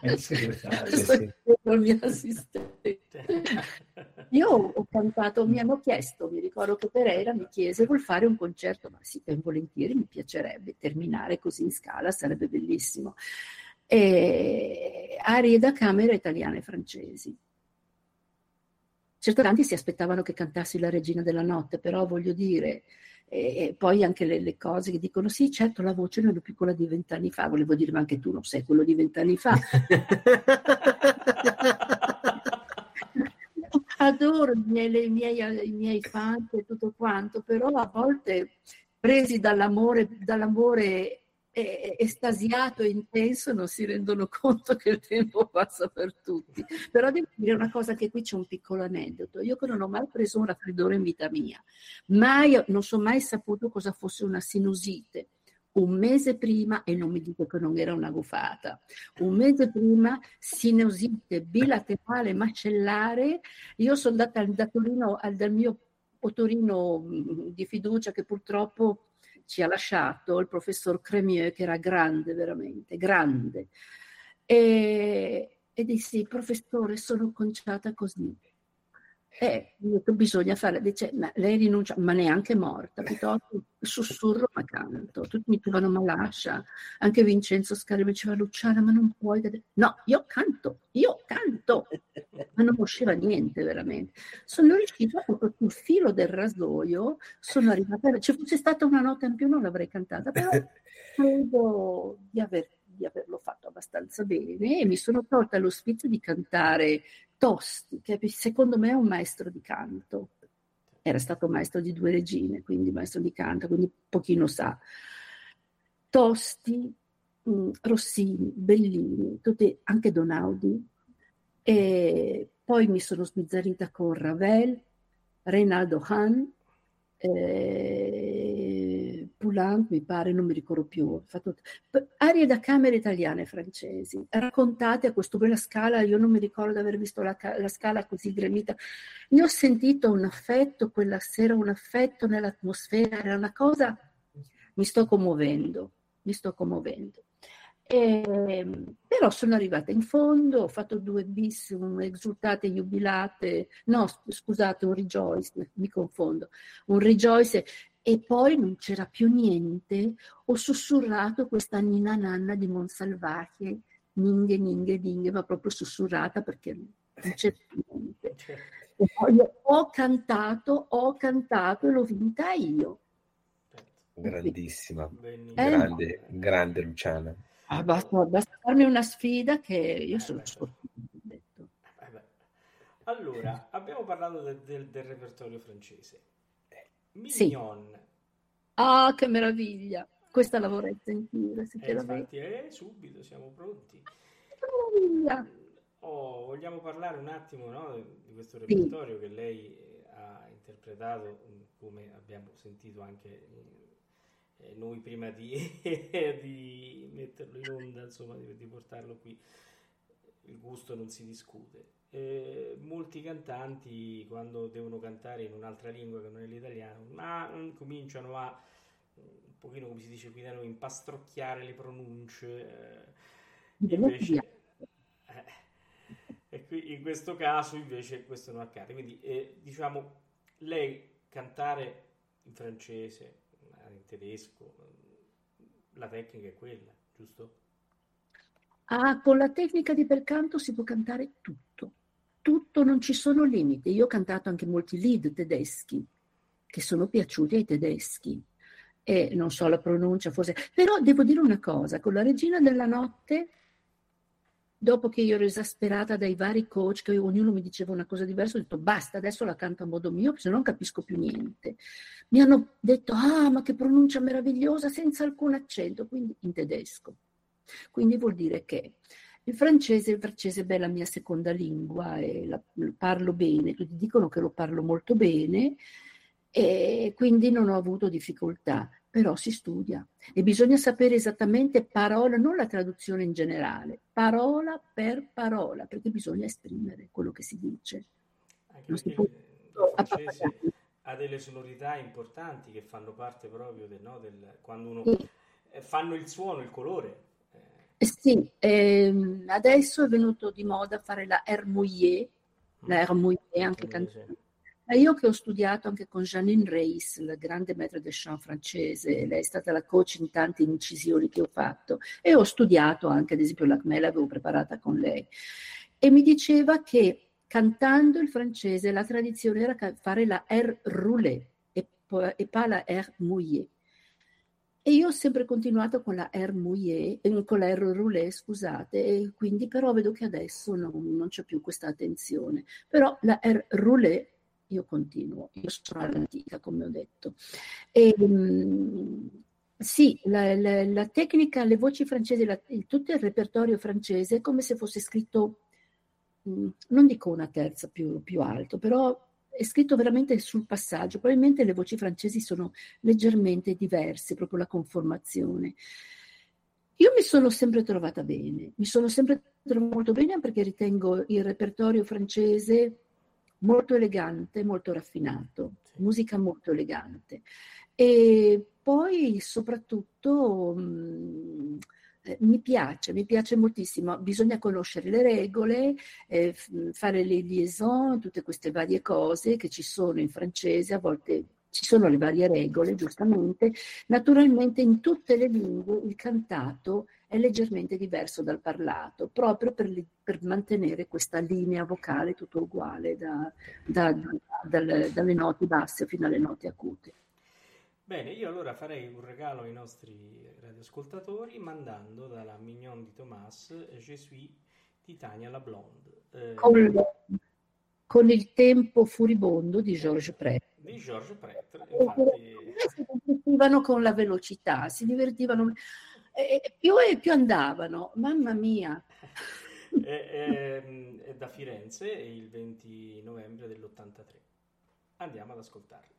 È il segretario, sì. il mio assistente. Io ho cantato, mi hanno chiesto, mi ricordo che Pereira mi chiese, vuol fare un concerto? Ma sì, ben volentieri, mi piacerebbe terminare così in scala, sarebbe bellissimo. E arie da camera italiane e francesi. Certo, tanti si aspettavano che cantassi La Regina della Notte, però voglio dire, e poi anche le, le, cose che dicono sì, certo la voce non è più quella di vent'anni fa, volevo dire ma anche tu non sei quello di vent'anni fa. Adoro i miei, miei, i miei fan e tutto quanto, però a volte presi dall'amore, dall'amore estasiato e intenso non si rendono conto che il tempo passa per tutti. Però devo dire una cosa che qui c'è un piccolo aneddoto. Io che non ho mai preso un raffreddore in vita mia, mai, non so mai saputo cosa fosse una sinusite. Un mese prima, e non mi dico che non era una gufata, un mese prima sinusite bilaterale macellare, io sono andata da Torino, dal mio otorino di fiducia che purtroppo ci ha lasciato il professor Cremieux, che era grande, veramente, grande. E, e dissi, professore, sono conciata così. E detto, bisogna fare, dice, ma lei rinuncia, ma neanche morta, piuttosto sussurro ma canto. Tutti mi trovano malascia, anche Vincenzo Scari mi diceva, Luciana, ma non puoi... No, io canto, io canto, ma non usciva niente veramente. Sono riuscita proprio sul filo del rasoio, sono arrivata, se fosse stata una nota in più non l'avrei cantata, però credo di, aver, di averlo fatto abbastanza bene e mi sono tolta lo di cantare Tosti, che secondo me è un maestro di canto. Era stato maestro di due regine, quindi maestro di canto, quindi pochino sa. Tosti, mm, Rossini, Bellini, tutti, anche Donaudi. E poi mi sono sbizzarrita con Ravel, Reynaldo Hahn, eh, Poulenc, mi pare, non mi ricordo più. Fatto... Arie da camere italiane e francesi, raccontate a questo quella scala, io non mi ricordo di aver visto la, la scala così gremita. Io ho sentito un affetto quella sera, un affetto nell'atmosfera, era una cosa, mi sto commuovendo, mi sto commuovendo. E, ehm, però sono arrivata in fondo, ho fatto due bis, un exultate jubilate, no scusate, un rejoice, mi confondo, un rejoice e poi non c'era più niente, ho sussurrato questa nina nanna di Monsalvache, ninghe, ninghe, ninghe, ma proprio sussurrata perché non c'è più niente. E poi ho cantato, ho cantato e l'ho vinta io. Grandissima, eh, grande, grande Luciana. Ah, basta, basta, farmi una sfida che io sono sfortunato. Allora, abbiamo parlato del, del, del repertorio francese. Mignon. Sì. Ah, che meraviglia! Questa la vorrei sentire, se eh, infatti, eh, subito, siamo pronti. Meraviglia! Oh, vogliamo parlare un attimo no, di questo repertorio sì. che lei ha interpretato, come abbiamo sentito anche eh, noi prima di, di, metterlo in onda, insomma, di, di, portarlo qui, il gusto non si discute. Eh, molti cantanti quando devono cantare in un'altra lingua che non è l'italiano, ma cominciano a un pochino come si dice qui da noi, impastrocchiare le pronunce. Eh, invece, eh, e qui, in questo caso invece questo non accade. Quindi eh, diciamo lei cantare in francese, in tedesco, la tecnica è quella, giusto? Ah, con la tecnica di bel canto si può cantare tutto, tutto, non ci sono limiti. Io ho cantato anche molti lead tedeschi che sono piaciuti ai tedeschi. e non so la pronuncia forse, però devo dire una cosa, con la Regina della Notte, dopo che io ero esasperata dai vari coach, che ognuno mi diceva una cosa diversa, ho detto basta, adesso la canto a modo mio, se no non capisco più niente. Mi hanno detto, ah, ma che pronuncia meravigliosa, senza alcun accento, quindi in tedesco. Quindi vuol dire che il francese, il francese è la mia seconda lingua e la, parlo bene, tutti dicono che lo parlo molto bene e quindi non ho avuto difficoltà, però si studia e bisogna sapere esattamente parola, non la traduzione in generale, parola per parola, perché bisogna esprimere quello che si dice. Anche perché può... il francese ha delle sonorità importanti che fanno parte proprio del, no, del quando uno sì. fanno il suono, il colore. Eh sì, ehm, adesso è venuto di moda fare la R mouillée, la R mouillée anche cantata ma io che ho studiato anche con Janine Reis, la grande maître de chant francese, lei è stata la coach in tante incisioni che ho fatto e ho studiato anche, ad esempio, l'Acme l'avevo preparata con lei. E mi diceva che cantando il francese la tradizione era fare la R roulée e, e pas la R mouillée. E io ho sempre continuato con la R mouillée, eh, con la R roulée, scusate, e quindi però vedo che adesso non, non c'è più questa attenzione. Però la R roulée io continuo, io sono all'antica, come ho detto. E, ehm, sì, la, la, la, tecnica, le voci francesi, la, tutto il repertorio francese è come se fosse scritto, mm, non dico una terza più, più alto, però è scritto veramente sul passaggio. Probabilmente le voci francesi sono leggermente diverse, proprio la conformazione. Io mi sono sempre trovata bene, mi sono sempre trovata molto bene perché ritengo il repertorio francese molto elegante, molto raffinato, musica molto elegante. E poi soprattutto mh, mm, eh, mi piace, mi piace moltissimo, bisogna conoscere le regole, eh, fare le liaison, tutte queste varie cose che ci sono in francese, a volte ci sono le varie regole, giustamente. Naturalmente in tutte le lingue il cantato è leggermente diverso dal parlato, proprio per, per mantenere questa linea vocale tutto uguale da, da, da, dalle, dalle note basse fino alle note acute. Bene, io allora farei un regalo ai nostri radioascoltatori mandando dalla Mignon di Thomas Je suis Titania la Blonde. Eh, con, con, il tempo furibondo di Georges Prêtre. Di Georges Prêtre, infatti... Si divertivano con la velocità, si divertivano e più e più andavano, mamma mia. è, è, è da Firenze il 20 novembre dell'83. Andiamo ad ascoltarli.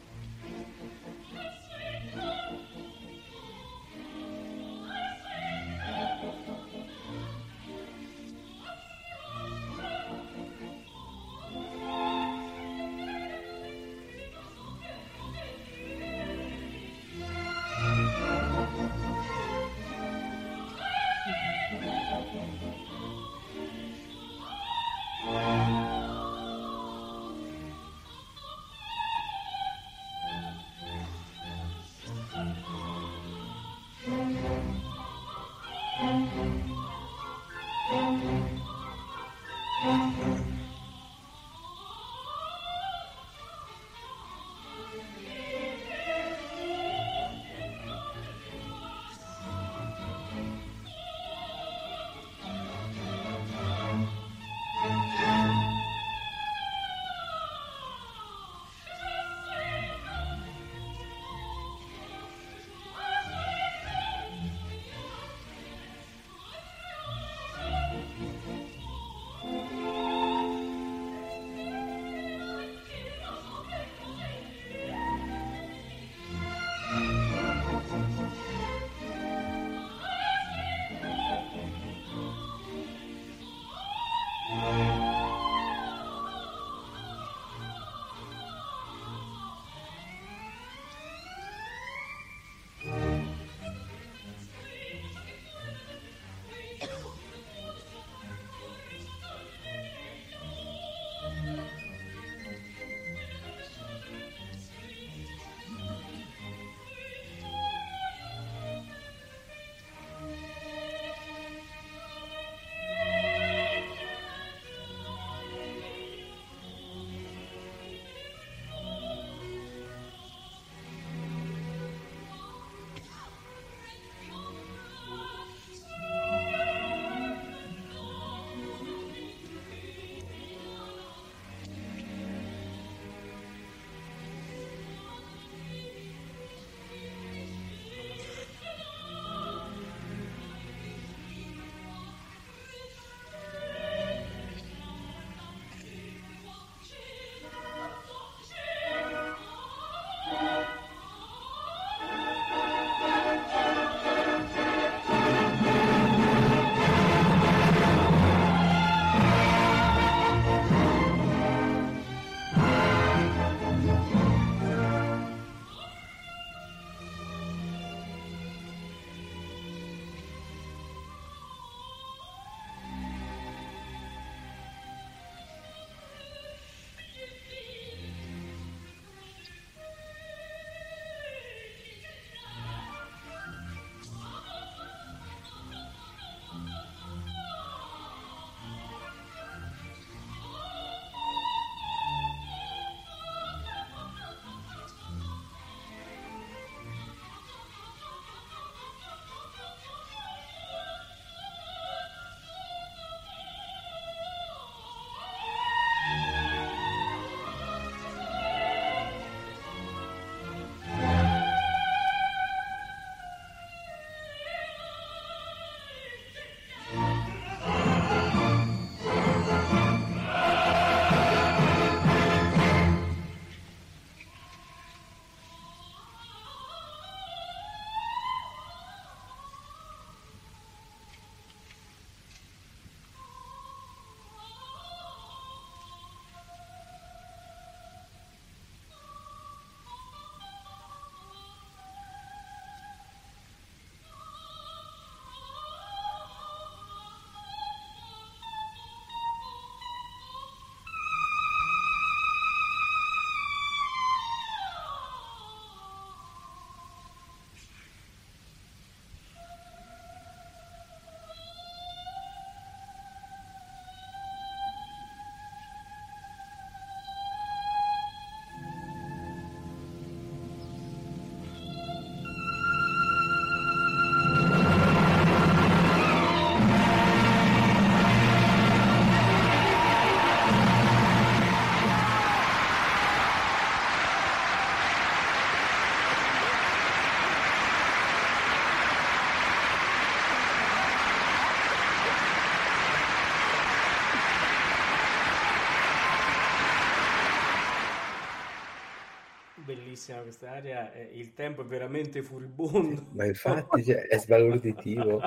bellissima questa area, eh, il tempo è veramente furibondo. Ma infatti cioè, è svalutativo.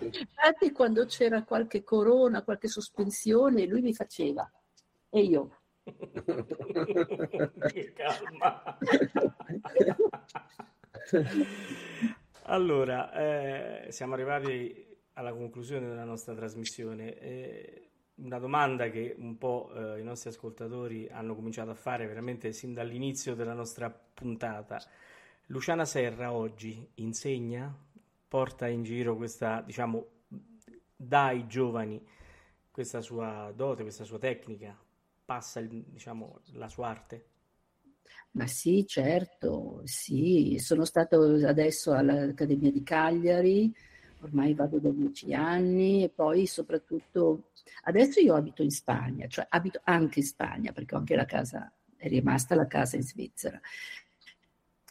Infatti quando c'era qualche corona, qualche sospensione, lui mi faceva. E io, che calma. allora, eh, siamo arrivati alla conclusione della nostra trasmissione. Eh, una domanda che un po' eh, i nostri ascoltatori hanno cominciato a fare veramente sin dall'inizio della nostra puntata. Luciana Serra oggi insegna, porta in giro questa, diciamo, dai giovani questa sua dote, questa sua tecnica, passa diciamo, la sua arte? Ma sì, certo, sì, sono stato adesso all'Accademia di Cagliari, ormai vado da dieci anni e poi soprattutto adesso io abito in Spagna, cioè abito anche in Spagna perché ho anche la casa, è rimasta la casa in Svizzera.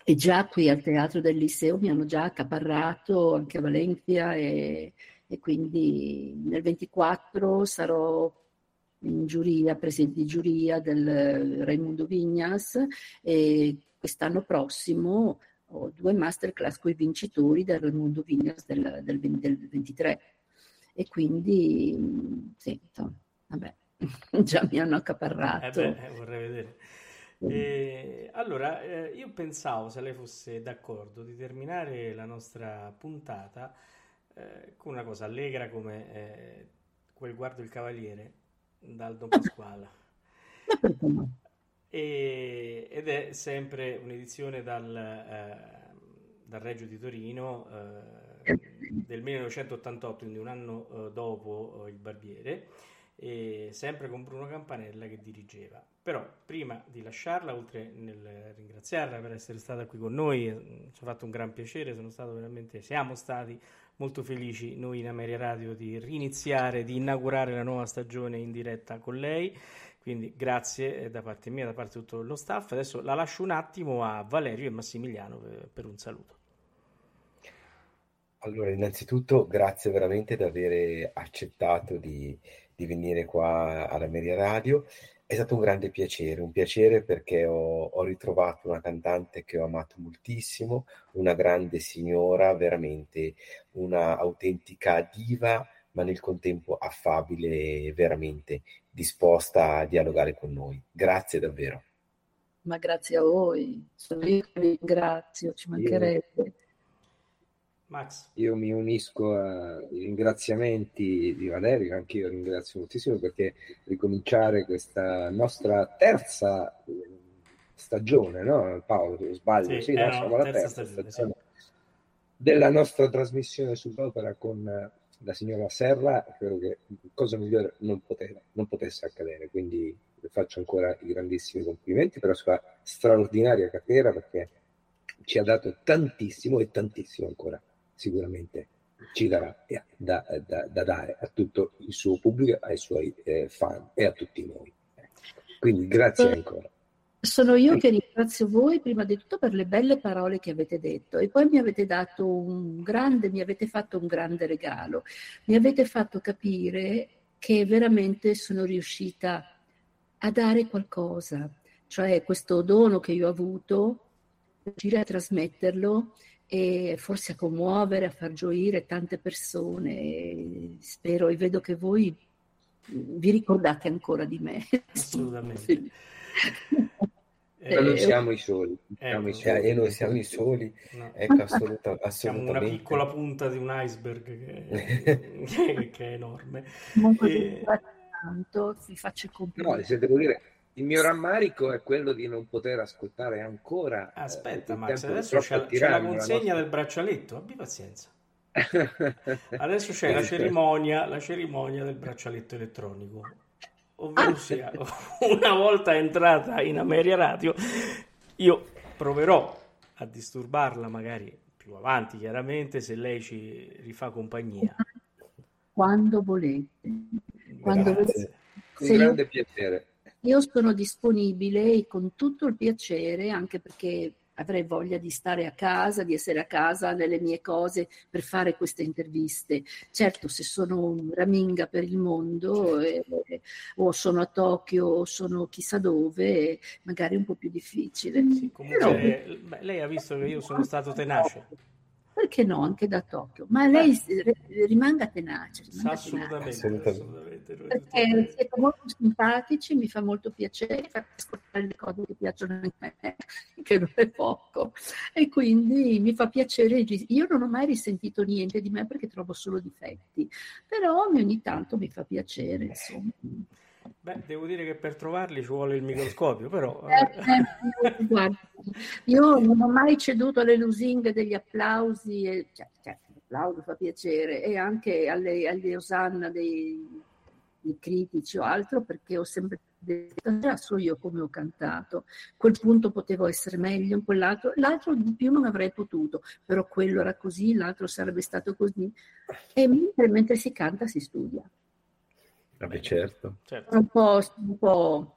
E già qui al teatro del liceo mi hanno già accaparrato anche a Valencia e, e quindi nel 24 sarò in giuria, presidente di giuria del Raimundo Vignas e quest'anno prossimo ho due masterclass con i vincitori del Raimundo Vignas del, del, del 23 e quindi sì, vabbè, già mi hanno accaparrato. Eh beh, vorrei vedere. E, allora, eh, io pensavo, se lei fosse d'accordo, di terminare la nostra puntata eh, con una cosa allegra come eh, quel guardo il cavaliere dal Don Pasquale. e, ed è sempre un'edizione dal, eh, dal Reggio di Torino eh, del 1988, quindi un anno eh, dopo eh, il Barbiere, sempre con Bruno Campanella che dirigeva. Però prima di lasciarla, oltre nel ringraziarla per essere stata qui con noi, eh, ci ha fatto un gran piacere, siamo stati molto felici noi in Ameria Radio di riniziare, di inaugurare la nuova stagione in diretta con lei. Quindi grazie eh, da parte mia, da parte di tutto lo staff. Adesso la lascio un attimo a Valerio e Massimiliano per, per un saluto. Allora, innanzitutto grazie veramente di aver accettato di, di venire qua alla Meria Radio. È stato un grande piacere, un piacere perché ho, ho, ritrovato una cantante che ho amato moltissimo, una grande signora, veramente una autentica diva, ma nel contempo affabile e veramente disposta a dialogare con noi. Grazie davvero. Ma grazie a voi, sono io che vi ringrazio, ci mancherebbe. Io... Max. Io mi unisco ai ringraziamenti di Valerio, anche io ringrazio moltissimo perché ricominciare questa nostra terza stagione, no? Paolo, se sbaglio, sì, sì no, siamo alla terza stagione, stagione sì. della nostra trasmissione sull'opera con la signora Serra, credo che cosa migliore non, poteva, non potesse accadere, quindi le faccio ancora i grandissimi complimenti per la sua straordinaria carriera perché ci ha dato tantissimo e tantissimo ancora sicuramente ci darà da, da, da, dare a tutto il suo pubblico, ai suoi eh, fan e a tutti noi. Quindi grazie ancora. Sono io che ringrazio voi prima di tutto per le belle parole che avete detto e poi mi avete dato un grande, mi avete fatto un grande regalo, mi avete fatto capire che veramente sono riuscita a dare qualcosa, cioè questo dono che io ho avuto, riuscire a trasmetterlo e forse a commuovere, a far gioire tante persone. Spero e vedo che voi vi ricordate ancora di me. Assolutamente. sì. Eh, non siamo i soli, siamo ecco, i soli. e noi siamo i soli, no. ecco, assoluta, assolutamente. Siamo una piccola punta di un iceberg che, che, che è enorme. Molto e... tanto, vi faccio complimenti. No, se devo dire, il mio rammarico è quello di non poter ascoltare ancora. Eh, Aspetta, eh, Max, adesso c'è, c'è la consegna nostra... del braccialetto, abbi pazienza. adesso c'è la cerimonia, la cerimonia del braccialetto elettronico. Ovvero ah. sia, una volta entrata in Ameria Radio, io proverò a disturbarla magari più avanti, chiaramente, se lei ci rifà compagnia. Quando volete. Quando volete. Con grande piacere io sono disponibile con tutto il piacere, anche perché avrei voglia di stare a casa, di essere a casa nelle mie cose per fare queste interviste. Certo, se sono un raminga per il mondo eh, o sono a Tokyo o sono chissà dove, magari è un po' più difficile. Sì, comunque, Però, beh, lei ha visto che io sono stato tenace perché no, anche da Tokyo, ma lei rimanga tenace. Rimanga assolutamente, tenace. assolutamente. Perché siete molto simpatici, mi fa molto piacere, fate ascoltare le cose che piacciono a me, che non è poco, e quindi mi fa piacere, io non ho mai risentito niente di me perché trovo solo difetti, però ogni tanto mi fa piacere, insomma. Beh, devo dire che per trovarli ci vuole il microscopio, però... Eh, eh, guarda, io non ho mai ceduto alle lusinghe degli applausi, e, cioè, cioè, l'applauso fa piacere, e anche alle, alle osanna dei, dei, critici o altro, perché ho sempre detto, già so io come ho cantato, quel punto potevo essere meglio, quell'altro, l'altro di più non avrei potuto, però quello era così, l'altro sarebbe stato così, e mentre, mentre si canta si studia. Vabbè, certo. certo. Un po', un po'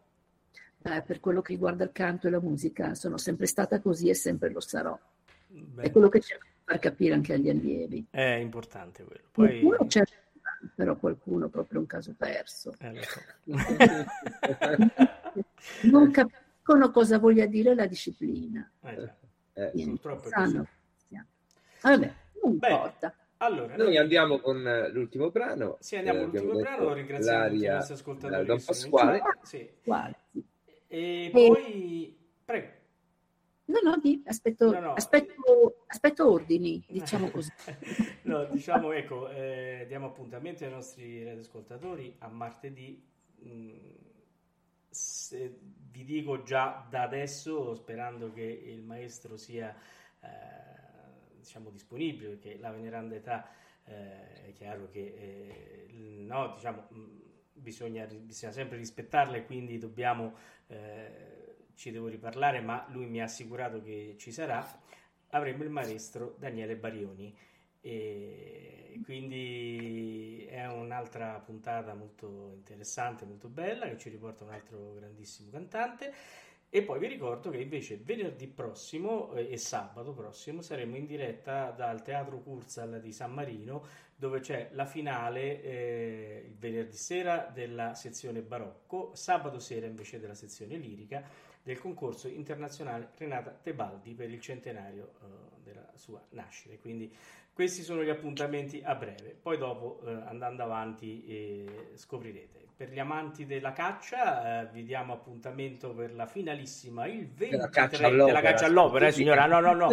eh, per quello che riguarda il canto e la musica, sono sempre stata così e sempre lo sarò. Beh. È quello che cerco di far capire anche agli allievi. È importante quello. Poi... Qualcuno certo, però qualcuno proprio un caso perso. Eh, so. non capiscono cosa voglia dire la disciplina. Eh, eh, purtroppo sanno. Vabbè, non Beh. importa. Allora, noi andiamo con eh, l'ultimo brano. Sì, andiamo all'ultimo brano, ringraziamo tutti i nostri ascoltatori. Don Pasquale. Sì. E poi, prego. No, no, di, aspetto, no, no. Aspetto, aspetto, ordini, diciamo così. no, diciamo, ecco, eh, diamo appuntamento ai nostri ascoltatori a martedì. Mm, se, vi dico già da adesso, sperando che il maestro sia... Eh, diciamo, disponibile, perché la veneranda età eh, è chiaro che eh, no, diciamo, mh, bisogna, bisogna, sempre rispettarla e quindi dobbiamo, eh, ci devo riparlare, ma lui mi ha assicurato che ci sarà, avremo il maestro Daniele Barioni. E quindi è un'altra puntata molto interessante, molto bella, che ci riporta un altro grandissimo cantante. E poi vi ricordo che invece venerdì prossimo eh, e sabato prossimo saremo in diretta dal Teatro Curzal di San Marino dove c'è la finale eh, il venerdì sera della sezione barocco, sabato sera invece della sezione lirica del concorso internazionale Renata Tebaldi per il centenario eh, della sua nascita. Quindi questi sono gli appuntamenti a breve, poi dopo eh, andando avanti eh, scoprirete per gli amanti della caccia, eh, vi diamo appuntamento per la finalissima il 23 della caccia all'opera, della caccia all'opera eh, signora, no, no, no,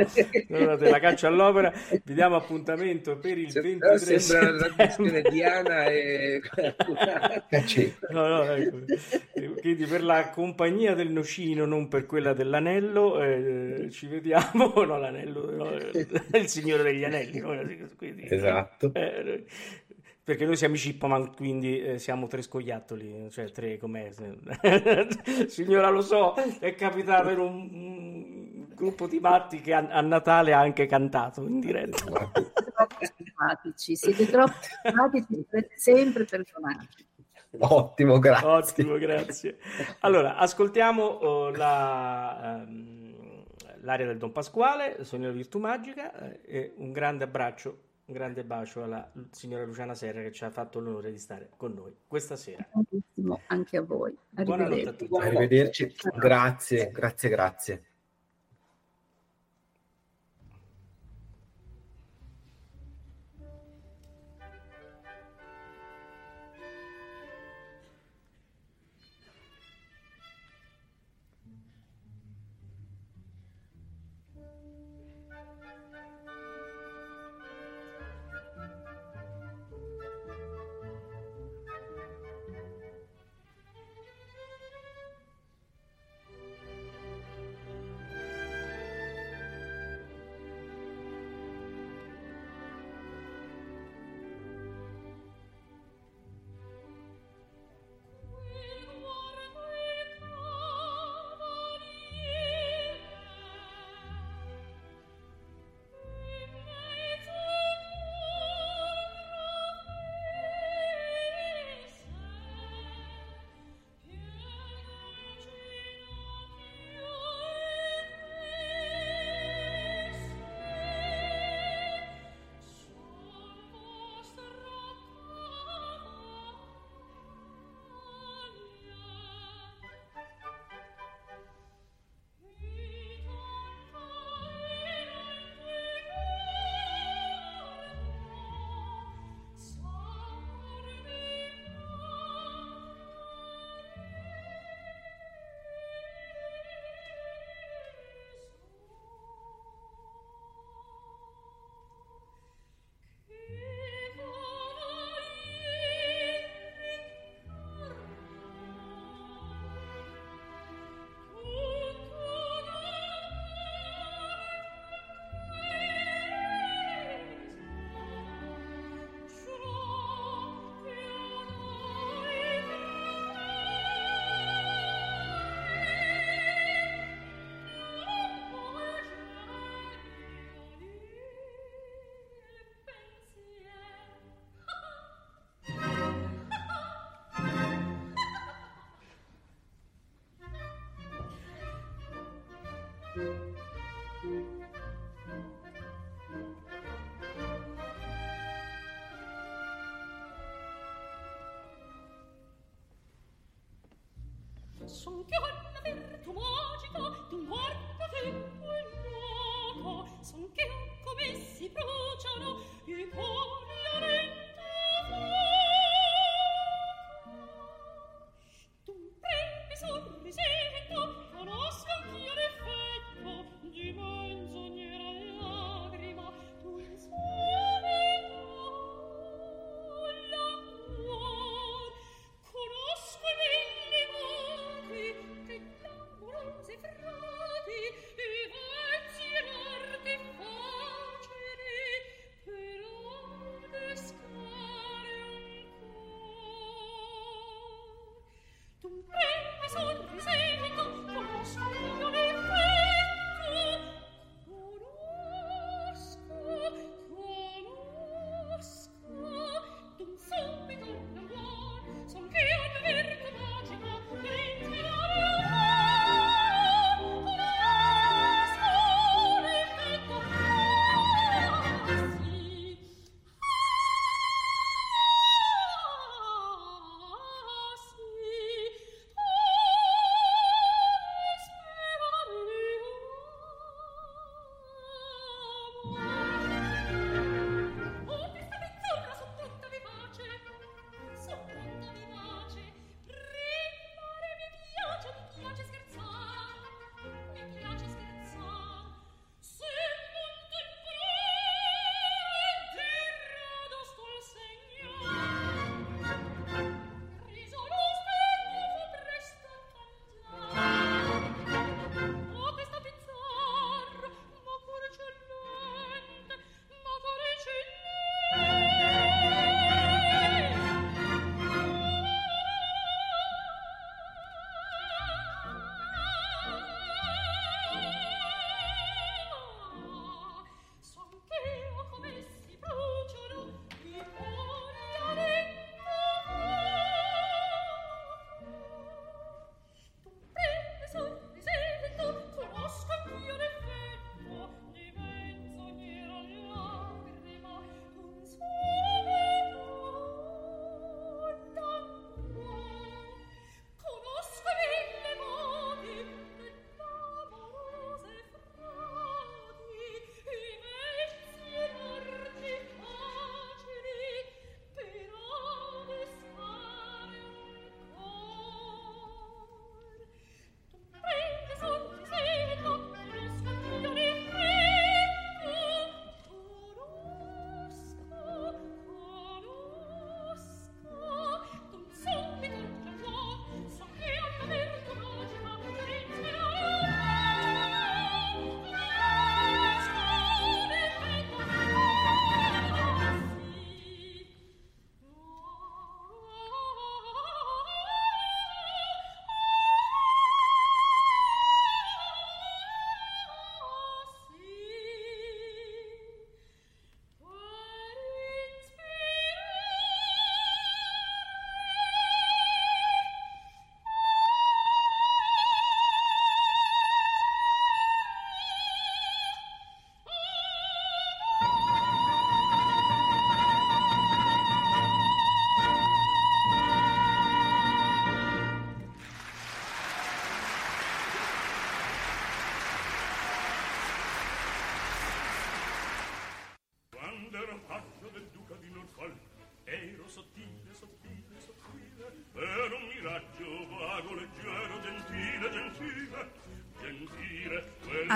no, della caccia all'opera, vi diamo appuntamento per il Se, 23 sembra settembre. la trasmissione Diana e no, no, ecco. quindi per la compagnia del nocino, non per quella dell'anello, eh, ci vediamo, no, l'anello, no, il signore degli anelli, quindi, esatto. Eh, perché noi siamo i Chipman, quindi eh, siamo tre scoiattoli, cioè tre come signora lo so, è capitato in un, un gruppo di matti che a, a, Natale ha anche cantato in diretta. Siete troppo simpatici, siete troppo simpatici, siete sempre personaggi. Ottimo, grazie. Ottimo, grazie. Allora, ascoltiamo uh, la, um, l'aria del Don Pasquale, Sogno della Virtù Magica eh, e un grande abbraccio un grande bacio alla signora Luciana Serra che ci ha fatto l'onore di stare con noi questa sera. Anche a voi. Arrivederci. A tutti. Arrivederci. Grazie, grazie, grazie. bruciano